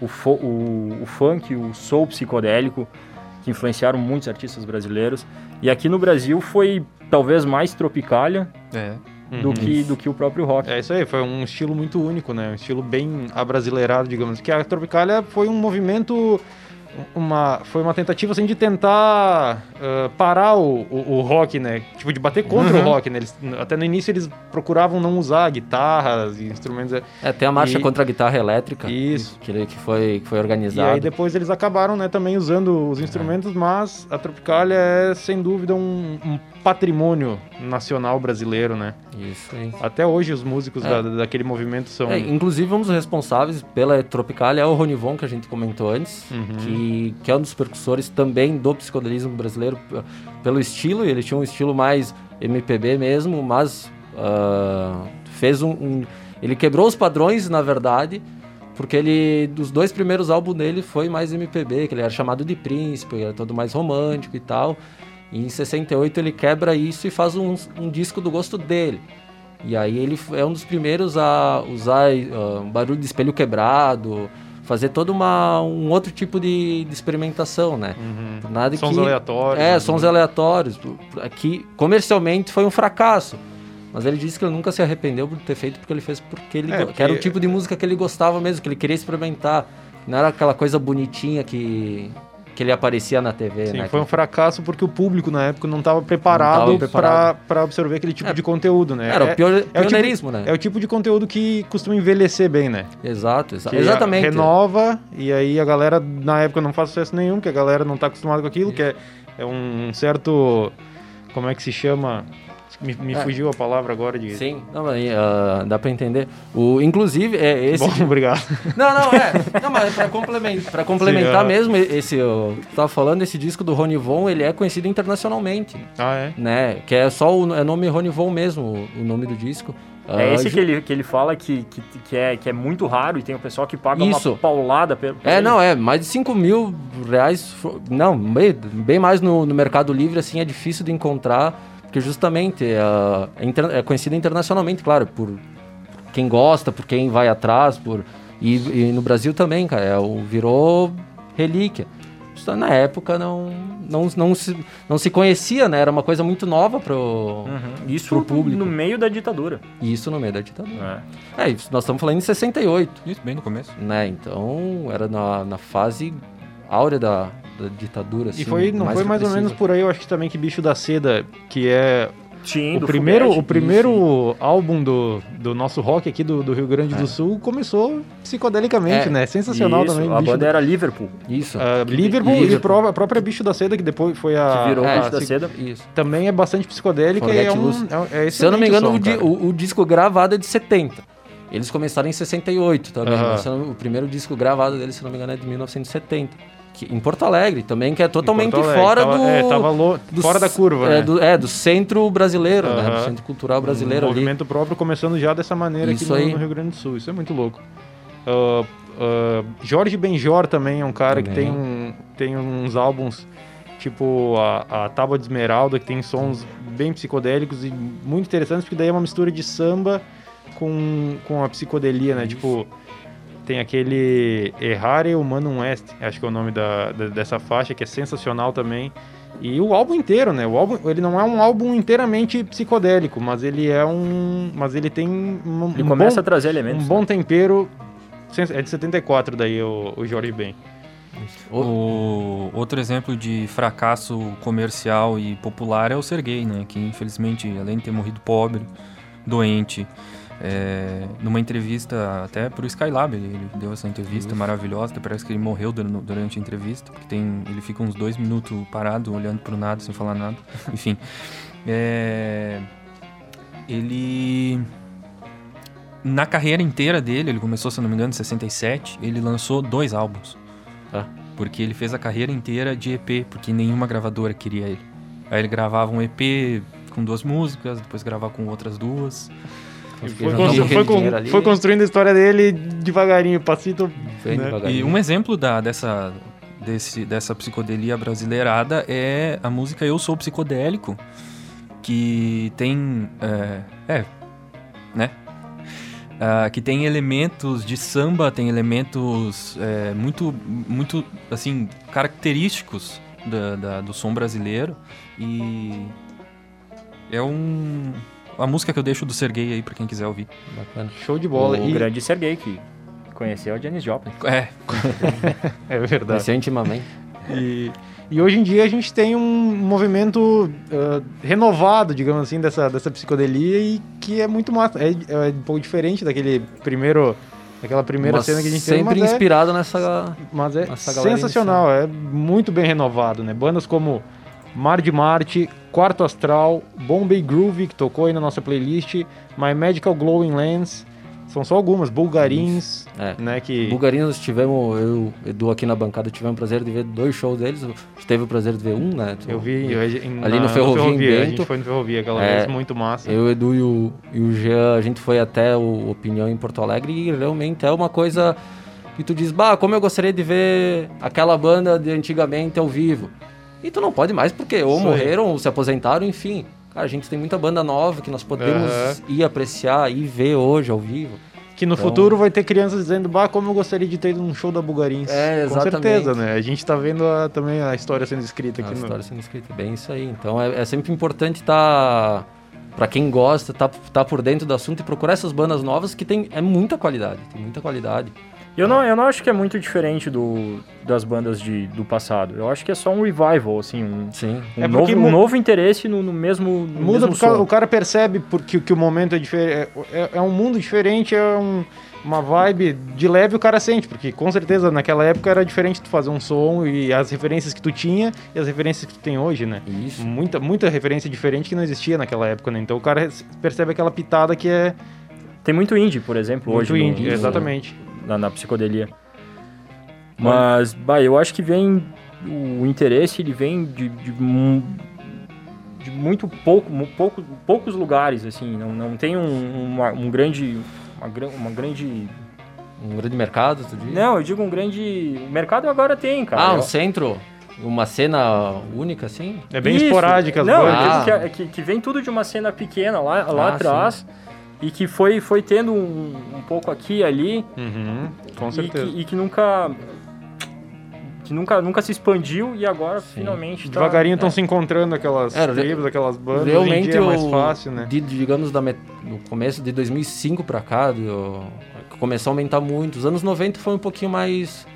o, fo- o, o funk, o soul psicodélico, que influenciaram muitos artistas brasileiros. E aqui no Brasil foi talvez mais tropicalha É. do, que, do que o próprio rock. É isso aí, foi um estilo muito único, né? Um estilo bem abrasileirado, digamos. Que a Tropicália foi um movimento, uma, foi uma tentativa assim de tentar ah, parar o, o, o rock, né? Tipo, de bater contra Uhum. o rock, né? Eles, até no início eles procuravam não usar guitarras e instrumentos. É, tem a marcha E- contra a guitarra elétrica. Isso. Que, que foi, que foi E organizada. aí depois eles acabaram, né, também usando os instrumentos, mas a Tropicália é sem dúvida um, um patrimônio nacional brasileiro, né? Isso aí. Até hoje os músicos É. da- daquele movimento são É, inclusive, um dos responsáveis pela Tropicália é o Ronivon, que a gente comentou antes, Uhum. que, que é um dos percussores também do psicodelismo brasileiro, pelo estilo, ele tinha um estilo mais MPB mesmo, mas ah, fez um, um- Ele quebrou os padrões, na verdade, porque ele, dos dois primeiros álbuns dele foi mais MPB, que ele era chamado de príncipe, era todo mais romântico e tal. E em 68 ele quebra isso e faz um, um disco do gosto dele. E aí ele é um dos primeiros a usar ah, barulho de espelho quebrado, fazer todo uma, um outro tipo de, de experimentação, né? Nada Uhum. sons que, aleatórios. É, né? sons aleatórios. Aqui, comercialmente, foi um fracasso. Mas ele disse que ele nunca se arrependeu por ter feito porque ele fez porque ele É, que era o tipo de música que ele gostava mesmo, que ele queria experimentar. Não era aquela coisa bonitinha que, que ele aparecia na TV, Sim, né? foi um fracasso porque o público na época não estava preparado para absorver aquele tipo É. de conteúdo, né? Era é, o pior, é o tipo- pioneirismo, né? é o tipo de conteúdo que costuma envelhecer bem, né? Exato, exa Que exatamente. Renova e aí a galera na época não faz sucesso nenhum, porque a galera não tá acostumada com aquilo, que é, é um certo. Como é que se chama? Me, me É. fugiu a palavra agora de. Sim, não, mas, ah, dá pra entender. O, inclusive, é esse. Bom, obrigado. Não, não, é. Não, mas pra complementar, pra complementar Sim, é. mesmo, esse, eu tava falando, esse disco do Rony Von, ele é conhecido internacionalmente, Ah, é? né? Que é só o é nome Rony Von mesmo, o, o nome do disco. É Ah, esse que ele, que ele fala que, que, que, é, que é muito raro e tem o pessoal que paga Isso. uma paulada. Pelo, É, não, é, mais de 5 mil reais, não, bem, bem mais no, no Mercado Livre, assim, é difícil de encontrar, porque justamente ah, é, inter- é conhecido internacionalmente, claro, por quem gosta, por quem vai atrás, por e, e no Brasil também, cara, é, o- virou relíquia. Só na época não, não, não, se, não se conhecia, né? Era uma coisa muito nova pro, Uhum. Isso pro público. no meio da ditadura. Isso no meio da ditadura. É. É, isso nós estamos falando em 68 Isso, bem no começo. né? Então era na, na fase áurea da, da ditadura. Assim, E foi, não foi mais ou menos por aí, eu acho que também que Bicho da Seda, que é Sim, o do primeiro, o primeiro álbum do, do nosso rock aqui do, do Rio Grande do Sul começou psicodelicamente, É. né? Sensacional Isso, também. A banda da- era Liverpool, Isso. Ah, Liverpool, e Liverpool. a própria Bicho da Seda, que depois foi a. que virou é, Bicho da Seda. Isso. Também é bastante psicodélica e é Forget um. É, é Se eu não me engano, som, o, di- o- o disco gravado é de 70. Eles começaram em 68 também. Não- o primeiro disco gravado deles, se não me engano, é de 1970. Que, em Porto Alegre também, que é totalmente Alegre, fora tava- do... é, tava lo- do fora da curva, é, né? Do, é, do centro brasileiro, né? Do centro cultural brasileiro um ali. movimento próprio começando já dessa maneira Isso aqui no, aí. no Rio Grande do Sul. Isso é muito louco. Ah, ah, Jorge Benjor também é um cara que Também. tem, um, tem uns álbuns tipo a, a Tábua de Esmeralda, que tem sons bem psicodélicos e muito interessantes, porque daí é uma mistura de samba com, com a psicodelia, né? Tipo, tem aquele Errare Humanum Est, acho que é o nome da, da- dessa faixa, que é sensacional também. E o álbum inteiro, né? O álbum, ele não é um álbum inteiramente psicodélico, mas ele é um, mas ele tem um, Ele um começa bom, a trazer elementos. um bom tempero. É de 74 daí o, o Jorge Ben. O outro exemplo de fracasso comercial e popular é o Sergei, né? Que infelizmente, além de ter morrido pobre, doente, é, numa entrevista até pro Skylab, ele, ele deu essa entrevista maravilhosa. até Parece que ele morreu dur- durante a entrevista, porque tem, ele fica uns dois minutos parado, olhando pro nada, sem falar nada. Enfim, é, ele na carreira inteira dele, ele começou, se não me engano, em 67, ele lançou dois álbuns. Ah. Porque ele fez a carreira inteira de EP, porque nenhuma gravadora queria ele. Aí ele gravava um EP com duas músicas, depois gravava com outras duas. Foi, já constru- foi com foi construindo a história dele devagarinho, passito. Né? devagarinho. E um exemplo da, dessa, desse, dessa psicodelia brasileirada é a música Eu Sou Psicodélico, que tem. É, é, né? Ah, que tem elementos de samba, tem elementos é, muito, muito, assim, característicos da, da- do som brasileiro. E é um, a música que eu deixo do Sergei aí pra quem quiser ouvir. Bacana. Show de bola. O E- grande Sergei, que conheceu a Janis Joplin. É, É verdade. Conheceu intimamente. E, e hoje em dia a gente tem um movimento ah, renovado, digamos assim, dessa, dessa psicodelia e que é muito massa. É, é um pouco diferente daquele primeiro. Daquela primeira Mas cena que a gente teve, sempre mas é, inspirado nessa... mas é sensacional, é muito bem renovado, né? Bandas como Mar de Marte, Quarto Astral, Bombay Groove, que tocou aí na nossa playlist, My Magical Glowing Lens, são só algumas, Bulgarins, É. né? Que Bulgarinos tivemos, eu e Edu aqui na bancada, tivemos o prazer de ver dois shows deles. Teve o prazer de ver um, né? Tu- eu vi eu- em- Ali no na- Ferrovia em a Bento. gente foi no Ferrovia aquela É, vez, muito massa. Eu, Edu e o, e o Jean, a gente foi até o Opinião em Porto Alegre e realmente é uma coisa que tu diz, bah, como eu gostaria de ver aquela banda de antigamente ao vivo. E tu não pode mais porque ou aí. morreram ou se aposentaram, enfim. Cara, a gente tem muita banda nova que nós podemos Aham. ir apreciar e ver hoje ao vivo. Que no Então- futuro vai ter crianças dizendo, bah, como eu gostaria de ter num show da Bulgarins. É, Com exatamente. certeza, né? A gente tá vendo a- também a história sendo escrita A aqui no... história sendo escrita, bem isso aí. Então é, é sempre importante estar, pra quem gosta, tá, tá por dentro do assunto e procurar essas bandas novas que tem é muita qualidade, tem muita qualidade. Eu não, eu não acho que é muito diferente do, das bandas de, do passado. Eu acho que é só um revival, assim, um, Sim. um, É novo, porque um novo interesse no, no mesmo no Muda mesmo porque o cara percebe porque que o momento é diferente. É, é um mundo diferente, é um- uma vibe de leve o cara sente, porque com certeza naquela época era diferente tu fazer um som e as referências que tu tinha e as referências que tu tem hoje, né? Isso. Muita, muita referência diferente que não existia naquela época, né? Então o cara percebe aquela pitada que é Tem muito indie, por exemplo, muito hoje no- indie, no- exatamente. Na, na psicodelia. Mas, bah, eu acho que vem o interesse, ele vem de, de, de muito pouco, pouco, poucos lugares, assim, não, não tem um, uma, um grande, uma, uma grande, Um grande mercado, tu diz? não, eu digo um grande, o mercado agora tem, cara. ah, um Eu- centro? Uma cena única, assim? É bem Isso. esporádica as Não, digo Ah. que, é- que, que vem tudo de uma cena pequena lá, lá Ah, atrás e que foi, foi tendo um, um pouco aqui e ali Uhum, com e certeza. que, e que nunca que nunca, nunca se expandiu e agora finalmente tá, Devagarinho estão se encontrando aquelas É, tribos, aquelas bandas. Hoje em Realmente, dia é mais o- fácil, né? de- digamos, da met- no começo de 2005 pra cá, do- começou a aumentar muito. Os anos 90 foi um pouquinho mais.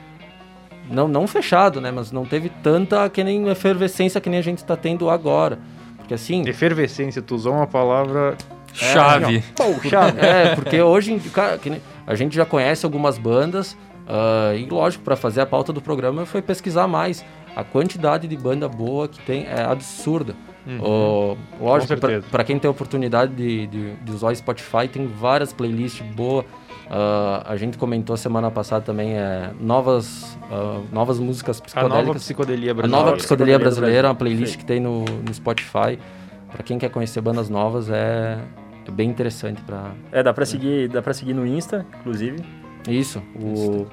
Não, não fechado, né? Mas não teve tanta que nem efervescência que nem a gente tá tendo agora. Porque assim. Efervescência, tu usou uma palavra. Chave. Poxa, É, porque hoje cara, a gente já conhece algumas bandas. ah, e lógico, para fazer a pauta do programa foi pesquisar mais. A quantidade de banda boa que tem é absurda. Ó, lógico, certeza. para quem tem a oportunidade de, de, de usar o Spotify, tem várias playlists boas. Ah, a gente comentou semana passada também é, novas, ah, novas músicas A psicodélicas. nova psicodelia A brasileira. nova psicodelia brasileira, uma playlist Sim. que tem no, no Spotify. Pra quem quer conhecer bandas novas, é, é bem interessante para É, dá pra seguir, dá pra seguir no Insta, inclusive. Isso, O...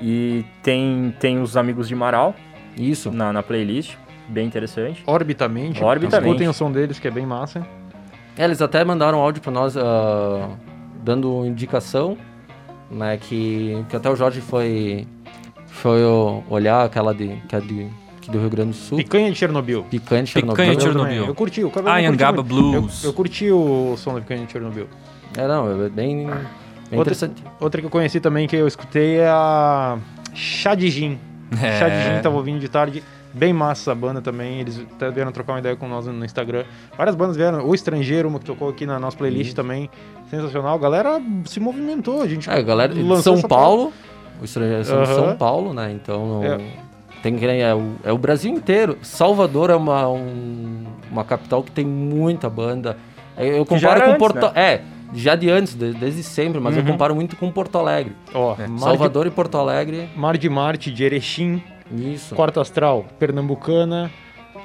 E tem, tem os amigos de Marau isso. na, na playlist, bem interessante. Orbitamente. Orbitamente. Escutem o som deles, que é bem massa. É, eles até mandaram áudio pra nós ah, dando indicação, né, que, que até o Jorge foi, foi olhar aquela de, que é de, que do Rio Grande do Sul. Picanha de Chernobyl. Picanha Chernobyl. de Chernobyl. Eu curti, o cabelo. Blues. Eu, eu curti o som da Picanha de Chernobyl. É, não, é bem, bem Outra- interessante. Outra que eu conheci também, que eu escutei, é a Chá de Gin. É. Chá de Gin, tava ouvindo de tarde. Bem massa a banda também, eles até vieram trocar uma ideia com nós no Instagram. Várias bandas vieram, o Estrangeiro, uma que tocou aqui na nossa playlist também, sensacional. A galera se movimentou, a gente É, a galera de São Paulo, o estrangeiro são de Aham. São Paulo, né? Então não- É. tem que nem- é, o, é o Brasil inteiro. Salvador é uma, um- uma capital que tem muita banda. É, Eu comparo com antes, Porto, é já de antes, de- desde sempre, mas eu Uhum. comparo muito com Porto Alegre. Ó, É. Mar, Salvador e Porto Alegre, de, Mar de Marte, de Erechim, isso. Quarto Astral, Pernambucana,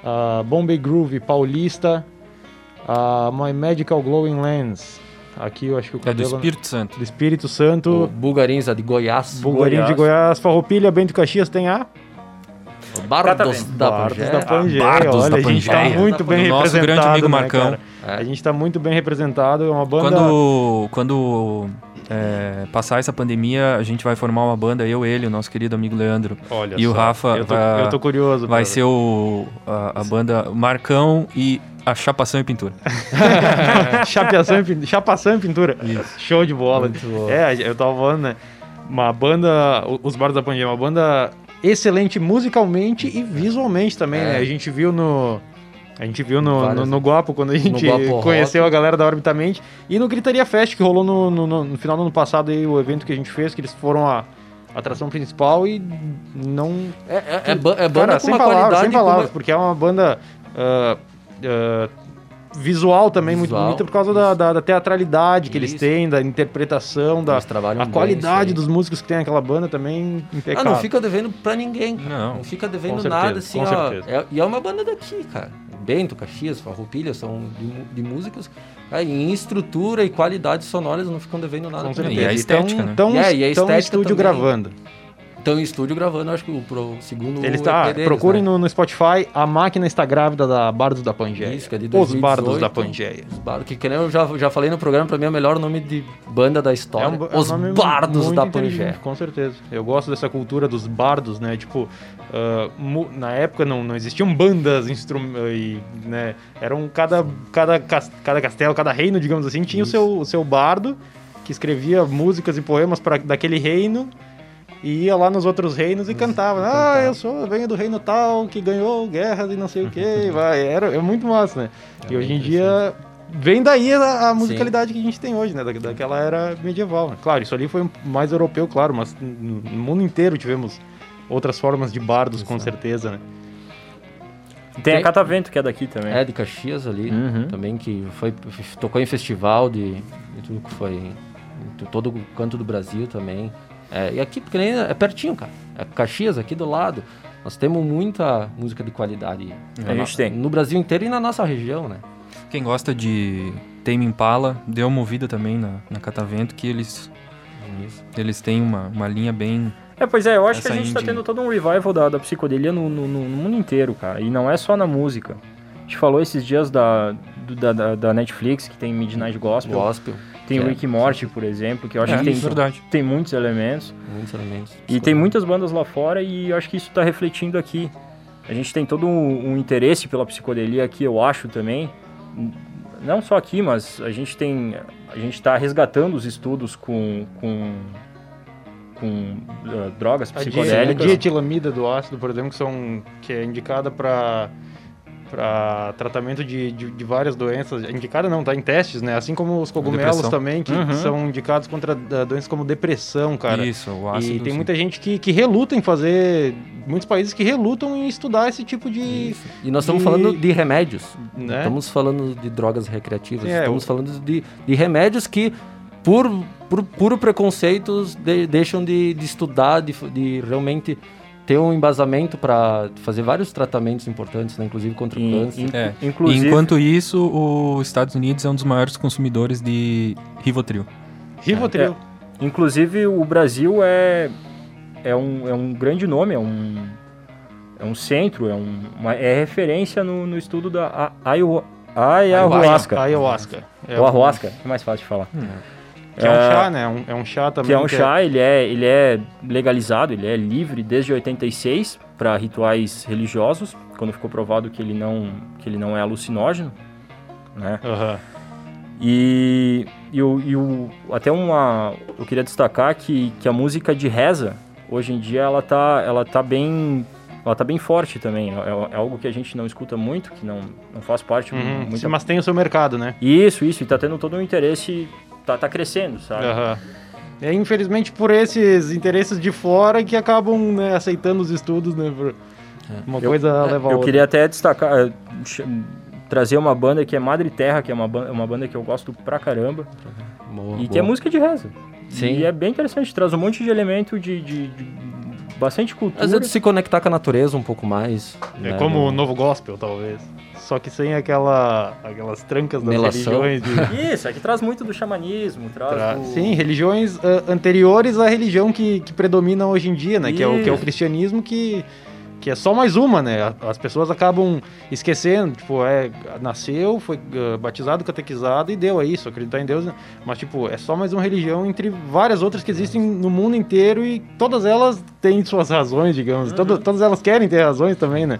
a Bombay Groove, Paulista, a My Medical Glowing Lens. Aqui eu acho que o É do cabelo... Espírito Santo. do Espírito O Santo. Bulgarins é de Goiás, Bulgarinho de Goiás, Farroupilha, Bento Caxias tem a Bardos da Bardos Pangeia. da Pangeia. Bardos Olha, da a gente tá Pangeia. muito bem nosso representado, grande amigo né, Marcão. cara? É. A gente tá muito bem representado, é uma banda... Quando, quando é, passar essa pandemia, a gente vai formar uma banda, eu, ele, o nosso querido amigo Leandro. Olha E o só, Rafa eu tô, vai- eu tô curioso. Vai ser o, a, a banda Marcão e a Chapação e Pintura. Chapeação e pin- Chapação e pintura. Show de bola. É, eu tava falando, né? Uma banda, o- os Bardos da Pangeia, uma banda excelente musicalmente e visualmente também, É. né? A gente viu no... A gente viu no, Várias- no, no Guapo, quando a gente conheceu a galera da Orbitamente. E no Gritaria Fest, que rolou no, no- no- no final do ano passado, aí, o evento que a gente fez, que eles foram a atração principal e não É, é, é é banda Cara, com sem palavras, sem com uma- palavras, porque é uma banda ah, ah, visual também muito Visual, bonita por causa da, da- da teatralidade que eles Isso. têm, da interpretação, da Eles trabalham a bem qualidade aí. dos músicos que tem naquela banda também Ah, impecável. não fica devendo pra ninguém, cara. Não. Não, fica devendo certeza, nada, assim, ó. É- e é uma banda daqui, cara. Bento, Caxias, Farroupilha, são de, de músicos. Em estrutura e qualidade sonora, eles não ficam devendo nada Com pra certeza. E a ninguém. estética, tão, né? tão, é, e a estética estúdio também. gravando. Estão em estúdio gravando, acho que o, pro, segundo Eles EP tá, deles, procurem né? no, no Spotify A Máquina Está Grávida da Bardos da Pangeia. Isso, que é de Os 2018. Bardos da Pangeia. Os Bardos, que, que nem eu já, já falei no programa, pra mim é o melhor nome de banda da história. um- é um Os Bardos da Pangeia. Com certeza. Eu gosto dessa cultura dos bardos, né? Tipo, mu- na época não, não existiam bandas, e, né? Eram cada, cada, cada castelo, cada reino, digamos assim, tinha o seu, o seu bardo que escrevia músicas e poemas para daquele reino e ia lá nos outros reinos e cantava. Ah, cantava. eu sou, venho do reino tal que ganhou guerras e não sei o que. Vai, era, é muito massa, né? e É hoje em bem dia vem daí a, a musicalidade que a gente tem hoje, né? Da, daquela era medieval. Né? Claro, isso ali foi mais europeu, claro, mas no, no mundo inteiro tivemos outras formas de bardos, com Exato. certeza, né? Tem a Tem- Catavento, que é daqui também. É, de Caxias ali, Uhum. também, que foi, tocou em festival de, de tudo que foi, de todo o canto do Brasil também. É, e aqui, porque nem é pertinho, cara. É Caxias, aqui do lado. Nós temos muita música de qualidade. A gente tem. No Brasil inteiro e na nossa região, né? Quem gosta de Tame Impala, deu uma ouvida também na, na Catavento, que eles, Isso. eles têm uma, uma linha bem... É, pois é, eu acho que a gente tá indie- tendo todo um revival da, da psicodelia no, no- no mundo inteiro, cara. E não é só na música. A gente falou esses dias da, do- da, da- da Netflix, que tem Midnight Gospel. Gospel, Tem o é- Rick Morty, por exemplo, que eu acho É, que tem, verdade. tem muitos elementos. muitos elementos. E tem muitas bandas lá fora e eu acho que isso tá refletindo aqui. A gente tem todo um, um interesse pela psicodelia aqui, eu acho também. Não só aqui, mas a gente tem. A gente tá resgatando os estudos com. com com ah, drogas di- a psicodélicas. dietilamida do ácido, por exemplo, que, são, que é indicada para para tratamento de, de, de várias doenças. Indicada não, tá em testes, né? Assim como os cogumelos Depressão. também, que Uhum. são indicados contra ah, doenças como depressão, cara. Isso, o ácido... E tem sim. muita gente que, que reluta em fazer. Muitos países que relutam em estudar esse tipo de. Isso. E nós estamos de- falando de remédios. Né? Estamos falando de drogas recreativas. É, estamos falando de, de remédios que por, por puro preconceitos, de- deixam de, de estudar, de, de realmente ter um embasamento para fazer vários tratamentos importantes, né? inclusive contra o câncer. in- É. Inclusive, Enquanto isso, os Estados Unidos é um dos maiores consumidores de Rivotril. Rivotril. inclusive o Brasil é, é, um, é um grande nome, é um, é um centro, é, um, uma- é referência no, no estudo da a- ayahu- ayahuasca. Ayahuasca. É um- ayahuasca, é mais fácil de falar. Que é um É, chá, né? Um- é um chá também. Que é um chá, ele é, ele é legalizado, ele é livre desde 86 para rituais religiosos, quando ficou provado que ele não, que ele não é alucinógeno, né? Aham. E, e, o, e o- até uma. Eu queria destacar que, que a música de reza, hoje em dia, ela tá, ela tá bem. Ela tá bem forte também. É, é algo que a gente não escuta muito, que não, não faz parte Uhum. Mas tem o seu mercado, né? Isso, isso, e tá tendo todo um interesse. Tá, tá crescendo, sabe? Aham. É infelizmente por esses interesses de fora que acabam né, aceitando os estudos, né? Por uma Eu- coisa leva a Eu outra. queria até destacar, eh, trazer uma banda que é Madre Terra, que é uma banda, uma banda que eu gosto pra caramba, Boa, e que é boa. música de reza. Sim. E é bem interessante, traz um monte de elemento de, de- de bastante cultura. Às vezes se conectar com a natureza um pouco mais. É né, como o novo gospel, talvez. Só que sem aquela, aquelas trancas das Melação. religiões. de- Isso, é que traz muito do xamanismo, traz Tra- do... Sim, religiões ah, anteriores à religião que, que predomina hoje em dia, né? Que é, o, que é o cristianismo que, que é só mais uma, né? As pessoas acabam esquecendo, tipo, é, nasceu, foi ah, batizado, catequizado e deu, é isso, acreditar em Deus. né? Mas, tipo, é só mais uma religião entre várias outras que existem no mundo inteiro e todas elas têm suas razões, digamos. Todo- todas elas querem ter razões também, né?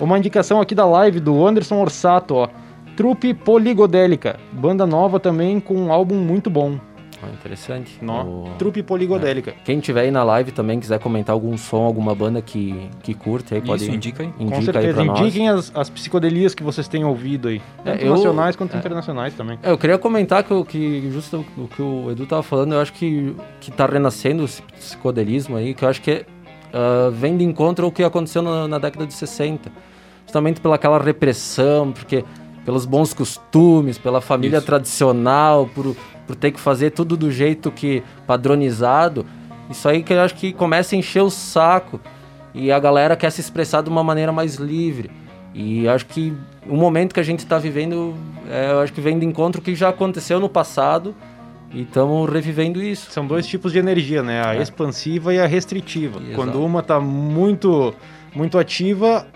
Uma indicação aqui da live do Anderson Orsato, ó. Trupe Poligodélica, banda nova também com um álbum muito bom. Ah, interessante. Nó. O- Trupe Poligodélica. Quem tiver aí na live também quiser comentar algum som, alguma banda que, que curte, aí pode Isso, indica aí. Com indica aí certeza. nós. Indiquem as, as psicodelias que vocês têm ouvido aí. É, Tanto eu- nacionais quanto é. internacionais também. É, eu queria comentar que, o- que justo o que o Edu tava falando, eu acho que, que tá renascendo esse psicodelismo aí, que eu acho que ah, vem de encontro ao que aconteceu na, na década de 60. Justamente pela aquela repressão, porque pelos bons costumes, pela família Isso. tradicional, por, por ter que fazer tudo do jeito que padronizado. Isso aí que eu acho que começa a encher o saco e a galera quer se expressar de uma maneira mais livre. E acho que o momento que a gente está vivendo, é, eu acho que vem de encontro que já aconteceu no passado e estamos revivendo isso. São dois tipos de energia, né? A É. expansiva e a restritiva. Exato. Quando uma tá muito, muito ativa,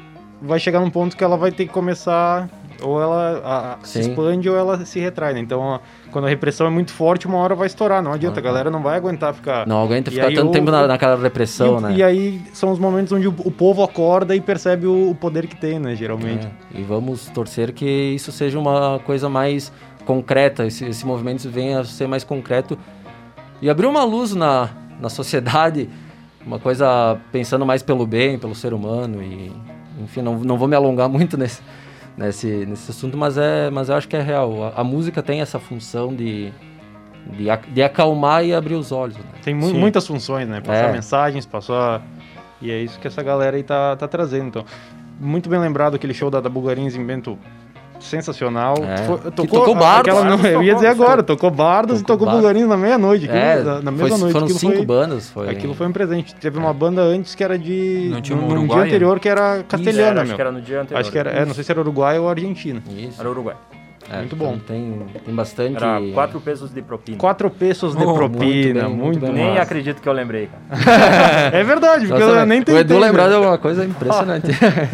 vai chegar num ponto que ela vai ter que começar ou ela a- a- se expande ou ela se retrai, né? Então, ó, quando a repressão é muito forte, uma hora vai estourar. Não adianta, a Uhum. galera não vai aguentar ficar... Não aguenta E ficar tanto o- tempo na, naquela E, repressão, o- né? e aí são os momentos onde o, o povo acorda e percebe o, o poder que tem, né? Geralmente. É, e vamos torcer que isso seja uma coisa mais concreta, esse, esse movimento venha a ser mais concreto e abrir uma luz na, na sociedade, uma coisa pensando mais pelo bem, pelo ser humano e enfim, não, não vou me alongar muito nesse, nesse, nesse assunto, mas, é, mas eu acho que é real. A, a música tem essa função de, de, de acalmar e abrir os olhos. Né? Tem mu- Sim. muitas funções, né? Passar É. mensagens, passar. E é isso que essa galera aí tá, tá trazendo. Então, muito bem lembrado aquele show da, da Bulgarins em Bento. Sensacional. É. Foi- Que tocou, tocou Bardos. aquela- não, eu ia dizer tocou, agora, tocou Bardos e Tocou tocou Bardos. Bulgarins na meia-noite. É, na, na foi- mesma noite. foram aquilo cinco foi, bandas. Foi... Aquilo foi um presente. Teve uma banda antes que era de. Não tinha no, uma no dia anterior que era castelhana, Era, acho meu. que era no dia anterior. Acho que era. É, não sei se era Uruguai ou Argentina. Isso. Era Uruguai. É, Muito então bom. Tem, tem bastante. Era quatro pesos de propina. Quatro pesos de Oh, muito propina. bem, muito Muito, bem. Nem massa. acredito que eu lembrei, cara. É verdade, porque Nossa, eu nem o tentei. Edu lembrar de meu. alguma coisa impressionante.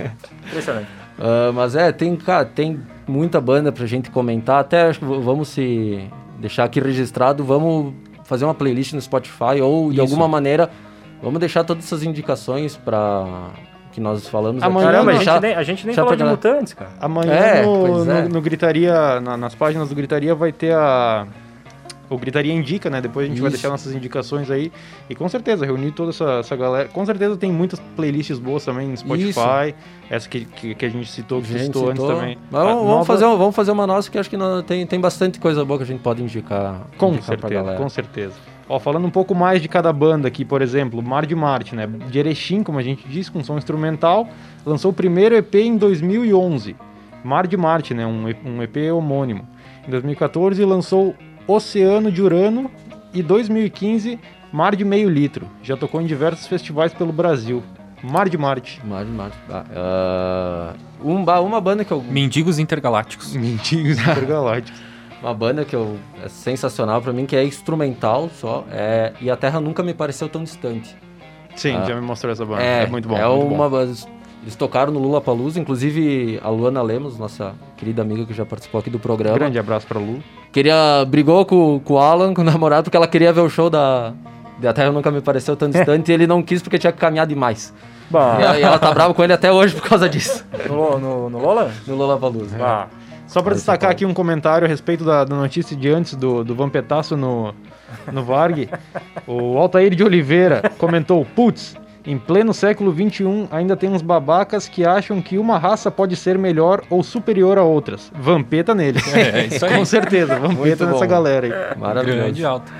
Impressionante. Ah, mas é, tem, cara, tem muita banda pra gente comentar. Até acho que vamos se deixar aqui registrado. Vamos fazer uma playlist no Spotify ou de Isso. alguma maneira vamos deixar todas essas indicações para que nós falamos Amanhã aqui. Caramba, a gente nem, a gente nem falou de mutantes, cara. Amanhã É, no, pois é. no- no Gritaria, na- nas páginas do Gritaria vai ter a. O Gritaria Indica, né? Depois a gente vai Isso. deixar nossas indicações aí. E com certeza, reunir toda essa, essa galera. Com certeza tem muitas playlists boas também no Spotify. Essa que, que, que a gente citou, que Gente, citou antes também. Mas vamos, nova- fazer, vamos fazer uma nossa que acho que não- tem, tem bastante coisa boa que a gente pode indicar. Com indicar certeza, com certeza. Ó, falando um pouco mais de cada banda aqui, por exemplo, Mar de Marte, né? De Erechim, como a gente disse, com som instrumental, lançou o primeiro EP em 2011. Mar de Marte, né? Um, um EP homônimo. Em 2014 lançou Oceano de Urano e 2015 Mar de Meio Litro. Já tocou em diversos festivais pelo Brasil. Mar de Marte. Mar de Marte. Ah, ah, um uma banda que eu. Mendigos intergalácticos. Mendigos intergalácticos. Uma banda que eu, é sensacional pra mim, que é instrumental só. É, e a Terra nunca me pareceu tão distante. Sim, Ah. já me mostrou essa banda. É, muito bom. É muito bom. uma banda- Eles tocaram no Lula Palusa, inclusive a Luana Lemos, nossa querida amiga que já participou aqui do programa. Grande abraço pra Lu. Queria. Brigou com, com o Alan, com o namorado, porque ela queria ver o show da. da Terra nunca me pareceu tão distante e ele não quis porque tinha que caminhar demais. Bah, E ela, e ela tá brava com ele até hoje por causa disso. no, no, no Lola? No Lula Palusa. Ah, Só pra Aí, destacar Paulo. aqui um comentário a respeito da, da notícia de antes do, do Vampetaço no, no Varg. o Altair de Oliveira comentou: Putz, em pleno século XXI ainda tem uns babacas que acham que uma raça pode ser melhor ou superior a outras. Vampeta neles. É, isso aí. Com certeza, vampeta nessa galera aí. Maravilhoso. Grande alto.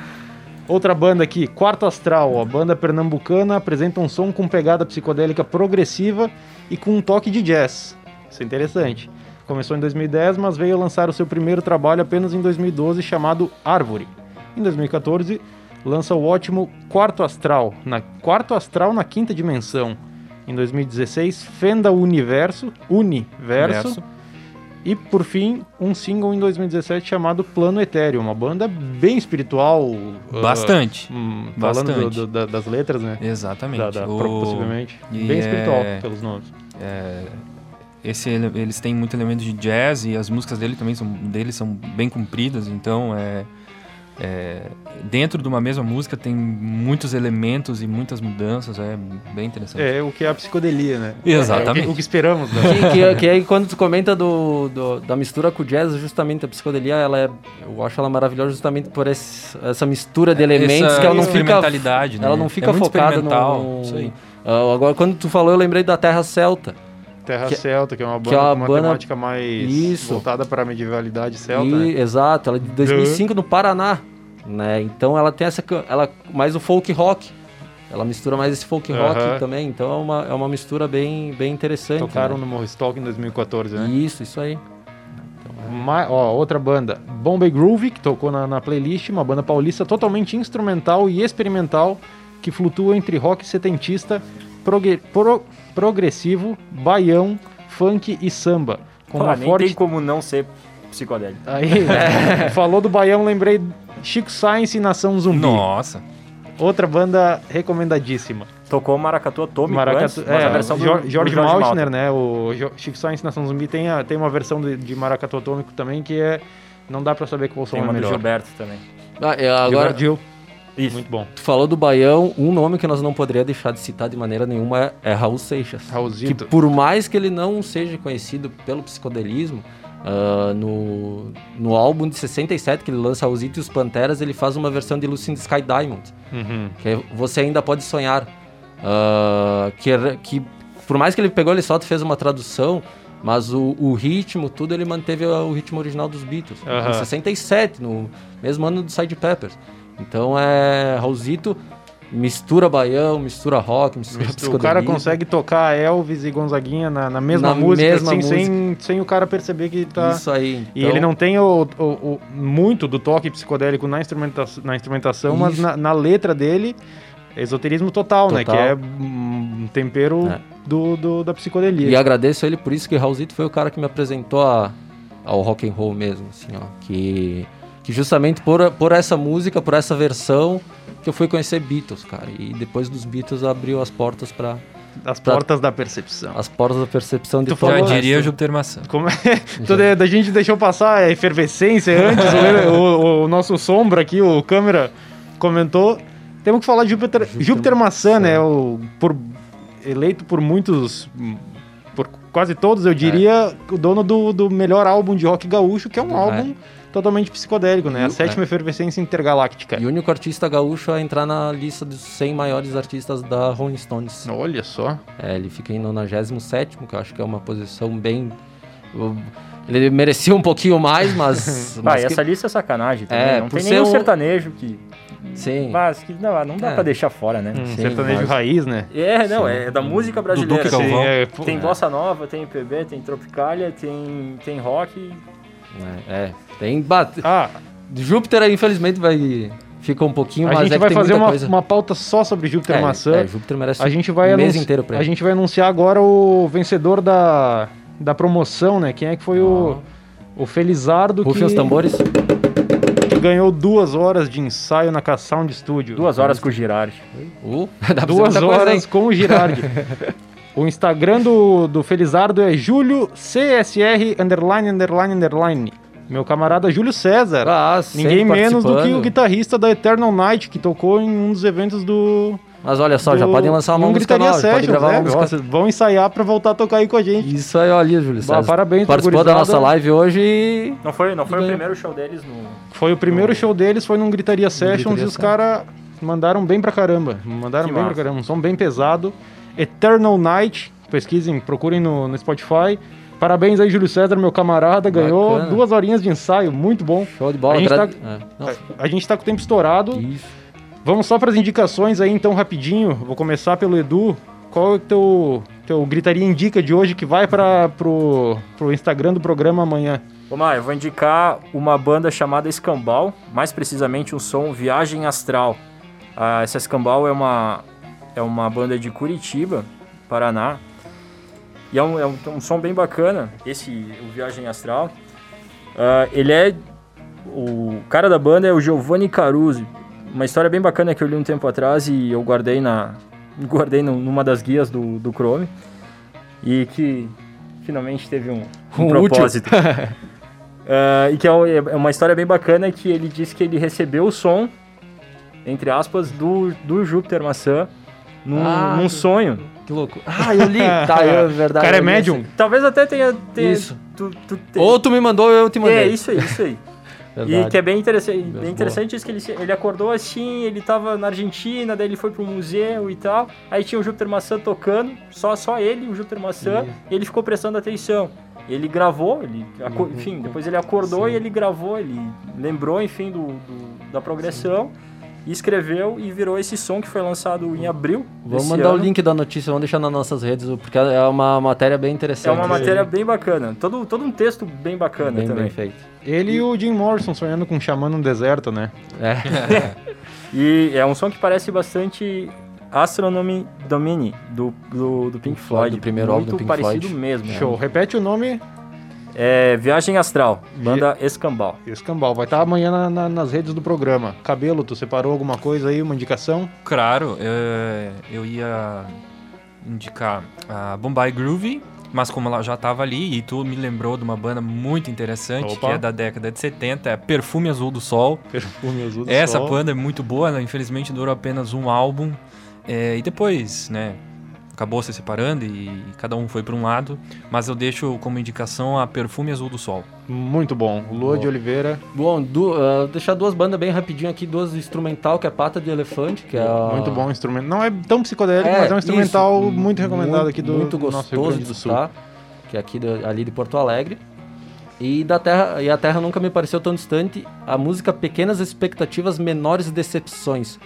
Outra banda aqui, Quarto Astral, a banda pernambucana apresenta um som com pegada psicodélica progressiva e com um toque de jazz. Isso é interessante. Começou em 2010, mas veio lançar o seu primeiro trabalho apenas em 2012, chamado Árvore. Em 2014, lança o ótimo Quarto Astral, na Quarto Astral na quinta dimensão. Em 2016, Fenda Universo, Universo, Verso. e por fim, um single em 2017 chamado Plano Etéreo, uma banda bem espiritual. ah, Bastante. hum, falando Bastante. do- do- da- das letras, né? Exatamente. Da, da- O- Possivelmente. e Bem é- espiritual, pelos nomes. é, esse, ele- eles têm muito elemento de jazz e as músicas dele também são, deles são bem compridas, então é, é, dentro de uma mesma música tem muitos elementos e muitas mudanças, é bem interessante. É o que é a psicodelia, né? Exatamente. É o, que, o que esperamos, né? Que, que, que aí quando tu comenta do, do- da mistura com o jazz, justamente a psicodelia, ela é, eu acho ela maravilhosa justamente por esse- essa mistura de elementos Essa que ela não fica né? ela não fica é focada no Isso aí. Ah, agora quando tu falou, eu lembrei da Terra Celta. Terra Que- Celta, que é uma banda que é uma com uma banda- temática mais Isso. voltada para a medievalidade celta. E- né? Exato, ela é de 2005 no Paraná, né? Então ela tem essa ela mais o folk rock. Ela mistura mais esse folk rock Aham. também, então é uma, é uma mistura bem, bem interessante. Tocaram né? no Morristalk em 2014, né? Isso, isso aí. Ma- ó, outra banda, Bombay Groove, que tocou na, na playlist, uma banda paulista totalmente instrumental e experimental, que flutua entre rock setentista, pro- progressivo, baião, funk e samba. Com pô, uma nem forte tem como não ser psicodélico. Aí, falou do Baião, lembrei Chico Science e Nação Zumbi. Nossa. Outra banda recomendadíssima. Tocou Maracatu Atômico Maracatu, antes, mas é, a versão do, Jor- do Jorge, Jorge Maltner, né? O Chico Science e Nação Zumbi tem, a- tem uma versão de, de Maracatu Atômico também que é. Não dá pra saber qual som Tem é uma do melhor. Gilberto também. Ah, é, agora, Gilberto Gil, Isso. muito bom. tu falou do Baião, um nome que nós não poderíamos deixar de citar de maneira nenhuma é, é Raul Seixas. Que Raulzito. por mais que ele não seja conhecido pelo psicodelismo, ah, no, no álbum de 67 que ele lança Raulzito e os Panteras, ele faz uma versão de Lucy in the Sky Diamond. Uhum. que é Você Ainda Pode Sonhar. Ah, que, era- que por mais que ele pegou, ele só fez uma tradução, mas o, o ritmo, tudo ele manteve o ritmo original dos Beatles. Aham. Em 67, no mesmo ano do Sgt. Peppers. Então é Raulzito mistura baião, mistura rock, mistura O cara consegue tocar Elvis e Gonzaguinha na, na mesma Na música, mesma assim, Sem, música. sem o cara perceber que tá. Isso aí. E Então, ele não tem o, o- o- muito do toque psicodélico na, instrumenta na instrumentação, mas Isso. na, na letra dele, esoterismo total, né? Que Total. é um tempero É. do, do- da psicodelia. E agradeço ele por isso que Raulzito foi o cara que me apresentou a- ao rock and roll mesmo, assim, ó, que que justamente por, por essa música, por essa versão que eu fui conhecer Beatles, cara. E depois dos Beatles abriu as portas para As portas da percepção. as portas da percepção de Tu todo Já o resto. diria Júpiter Maçã. Como é? Toda, a gente deixou passar a efervescência antes. o, o- o nosso sombra aqui, o câmera, comentou. Temos que falar de Júpiter, Júpiter, Júpiter Maçã, Maçã. né? O, por, eleito por muitos. Por quase todos, eu diria, o dono do, do melhor álbum de rock gaúcho, que é um É. álbum totalmente psicodélico, né? E A sétima efervescência intergaláctica. E o único artista gaúcho a entrar na lista dos 100 maiores artistas da Rolling Stones. Olha só. É, ele fica em 97, que eu acho que é uma posição bem. Ele merecia um pouquinho mais, mas. Ah, mas e que- essa lista é sacanagem também. É, não tem nenhum um- sertanejo que. Sim. Mas que não, não dá É. pra deixar fora, né? Um Sim, sertanejo mas- raiz, né? É, não, Sim. é da música brasileira. Duque Galvão. Sim, é, pô, Tem bossa nova, tem MPB, tem tropicália, tem, tem rock. É, é. Tem. Bate... Ah, Júpiter, infelizmente, vai. Fica um pouquinho, A mas gente é vai fazer uma, coisa. uma pauta só sobre Júpiter é, Maçã. é, Júpiter merece A gente vai um mês inteiro pra A ele. gente vai anunciar agora o vencedor da, da promoção, né? Quem é que foi o, o Felizardo Rufem que, os tambores. que ganhou duas horas de ensaio na K-Sound Studio. Duas horas com o Girardi. Uh, dá pra Duas horas com o Girardi. o Instagram do, do Felizardo é Júlio Meu camarada Júlio César. Ah, Ninguém menos do que o guitarrista da Eternal Night, que tocou em um dos eventos do. Mas olha só, já do- podem lançar uma num música Gritaria nova, pode Sessions, gravar é, uma música. nossa, Vão ensaiar pra voltar a tocar aí com a gente. Isso aí, olha, Júlio Bah, César. parabéns pra Participou da nossa live hoje e... Não foi, não foi o primeiro show deles no. Foi o primeiro show deles, foi num Gritaria Sessions Gritaria e os caras mandaram bem pra caramba. Mandaram Que bem massa. pra caramba. Um som bem pesado. Eternal Night, pesquisem, procurem no, no Spotify. Parabéns aí, Júlio César, meu camarada. Ganhou Bacana. duas horinhas de ensaio, muito bom. Show de bola. A gente tá- é. Não, A gente tá com o tempo estourado. Isso. Vamos só para as indicações aí, então, rapidinho. Vou começar pelo Edu. Qual é o teu, teu Gritaria Indica de hoje que vai para pro, pro Instagram do programa amanhã? Vamos lá, eu vou indicar uma banda chamada Escambau, mais precisamente um som Viagem Astral. Ah, essa Escambau é uma, é uma banda de Curitiba, Paraná. E é um, é um, um som bem bacana, esse, o Viagem Astral. Ah, ele é. O cara da banda é o Giovanni Caruso. Uma história bem bacana que eu li um tempo atrás e eu guardei na. Guardei numa das guias do, do Chrome. E que finalmente teve um, um Um propósito. Ah, e que é o- é uma história bem bacana que ele disse que ele recebeu o som, entre aspas, do, do Júpiter Maçã num, Ah, num sonho. Que louco. Ah, eu li. tá, é verdade. O cara é médium? Talvez até tenha. tenha Isso. Tu, tu te-. Ou tu me mandou ou eu te mandei. É, isso aí, isso aí. E que é bem interessante, bem interessante isso que ele, ele acordou assim, ele tava na Argentina, daí ele foi pro museu e tal. Aí tinha o Júpiter Maçã tocando, só, só ele, o Júpiter Maçã, e ele ficou prestando atenção. Ele gravou, ele, Uhum. enfim, depois ele acordou Sim. e ele gravou, ele lembrou, enfim, do, do- da progressão, e escreveu e virou esse som que foi lançado em abril. Vamos mandar o ano. link da notícia, vamos deixar nas nossas redes, porque é uma matéria bem interessante. É uma matéria bem bacana, todo, todo um texto bem bacana bem, também. bem feito. Ele e o Jim Morrison sonhando com um xamã no deserto, né? É. E é um som que parece bastante Astronomy Domini, do, do, do Pink Floyd. do primeiro álbum Muito do Pink parecido Floyd. mesmo. Show. Repete o nome. É Viagem Astral, banda Escambau. Escambau. Vai estar amanhã na- na- nas redes do programa. Cabelo, tu separou alguma coisa aí, uma indicação? Claro, é, eu ia indicar a Bombay Groovy, mas como ela já estava ali e tu me lembrou de uma banda muito interessante, Opa. que é da década de 70, é Perfume Azul do Sol. Perfume azul do Essa sol. banda é muito boa, ela infelizmente durou apenas um álbum. é, e depois, né, acabou se separando e cada um foi para um lado. Mas eu deixo como indicação a Perfume Azul do Sol. Muito bom. Lua de Oliveira. Bom, du, ah, deixar duas bandas bem rapidinho aqui, duas instrumental, que é Pata de Elefante, que é a- Muito bom instrumento. Não é tão psicodélico, É, mas é um instrumental isso, muito recomendado muito- aqui do muito do nosso Rio gostoso Grande do de Sul. escutar, que é aqui da- ali de Porto Alegre. E da Terra, e a Terra nunca me pareceu tão distante. A música Pequenas Expectativas, Menores Decepções.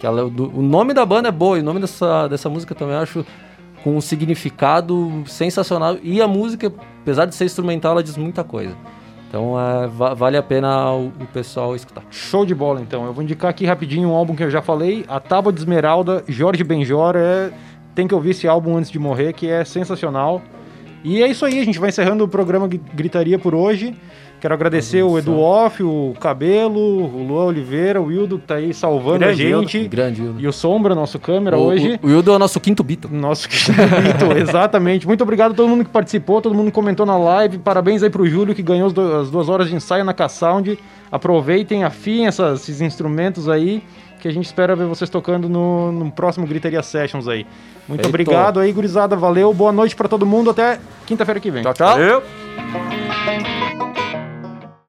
Que ela, é o nome da banda é boa, e o nome dessa, dessa música também eu acho com um significado sensacional. E a música, apesar de ser instrumental, ela diz muita coisa. Então é, va- vale a pena o, o pessoal escutar. Show de bola, então. Eu vou indicar aqui rapidinho um álbum que eu já falei, A Tábua de Esmeralda, Jorge Benjor. É... Tem que ouvir esse álbum antes de morrer, que é sensacional. E é isso aí, a gente vai encerrando o programa Gri- Gritaria por hoje. Quero agradecer o Edu Off, o Cabelo, o Luan Oliveira, o Wildo, que tá aí salvando Grande a gente. Grande, Hildo. E o Sombra, nosso câmera O, hoje. o, o Hildo é o nosso quinto bito. Nosso querido, exatamente. Muito obrigado a todo mundo que participou, todo mundo que comentou na live. Parabéns aí pro Júlio que ganhou as, duas horas de ensaio na K-Sound. Aproveitem, afiem essas- esses instrumentos aí, que a gente espera ver vocês tocando no, no próximo Gritaria Sessions aí. Muito Feito. obrigado aí, gurizada. Valeu, boa noite pra todo mundo. Até quinta-feira que vem. Tchau, tchau. Valeu!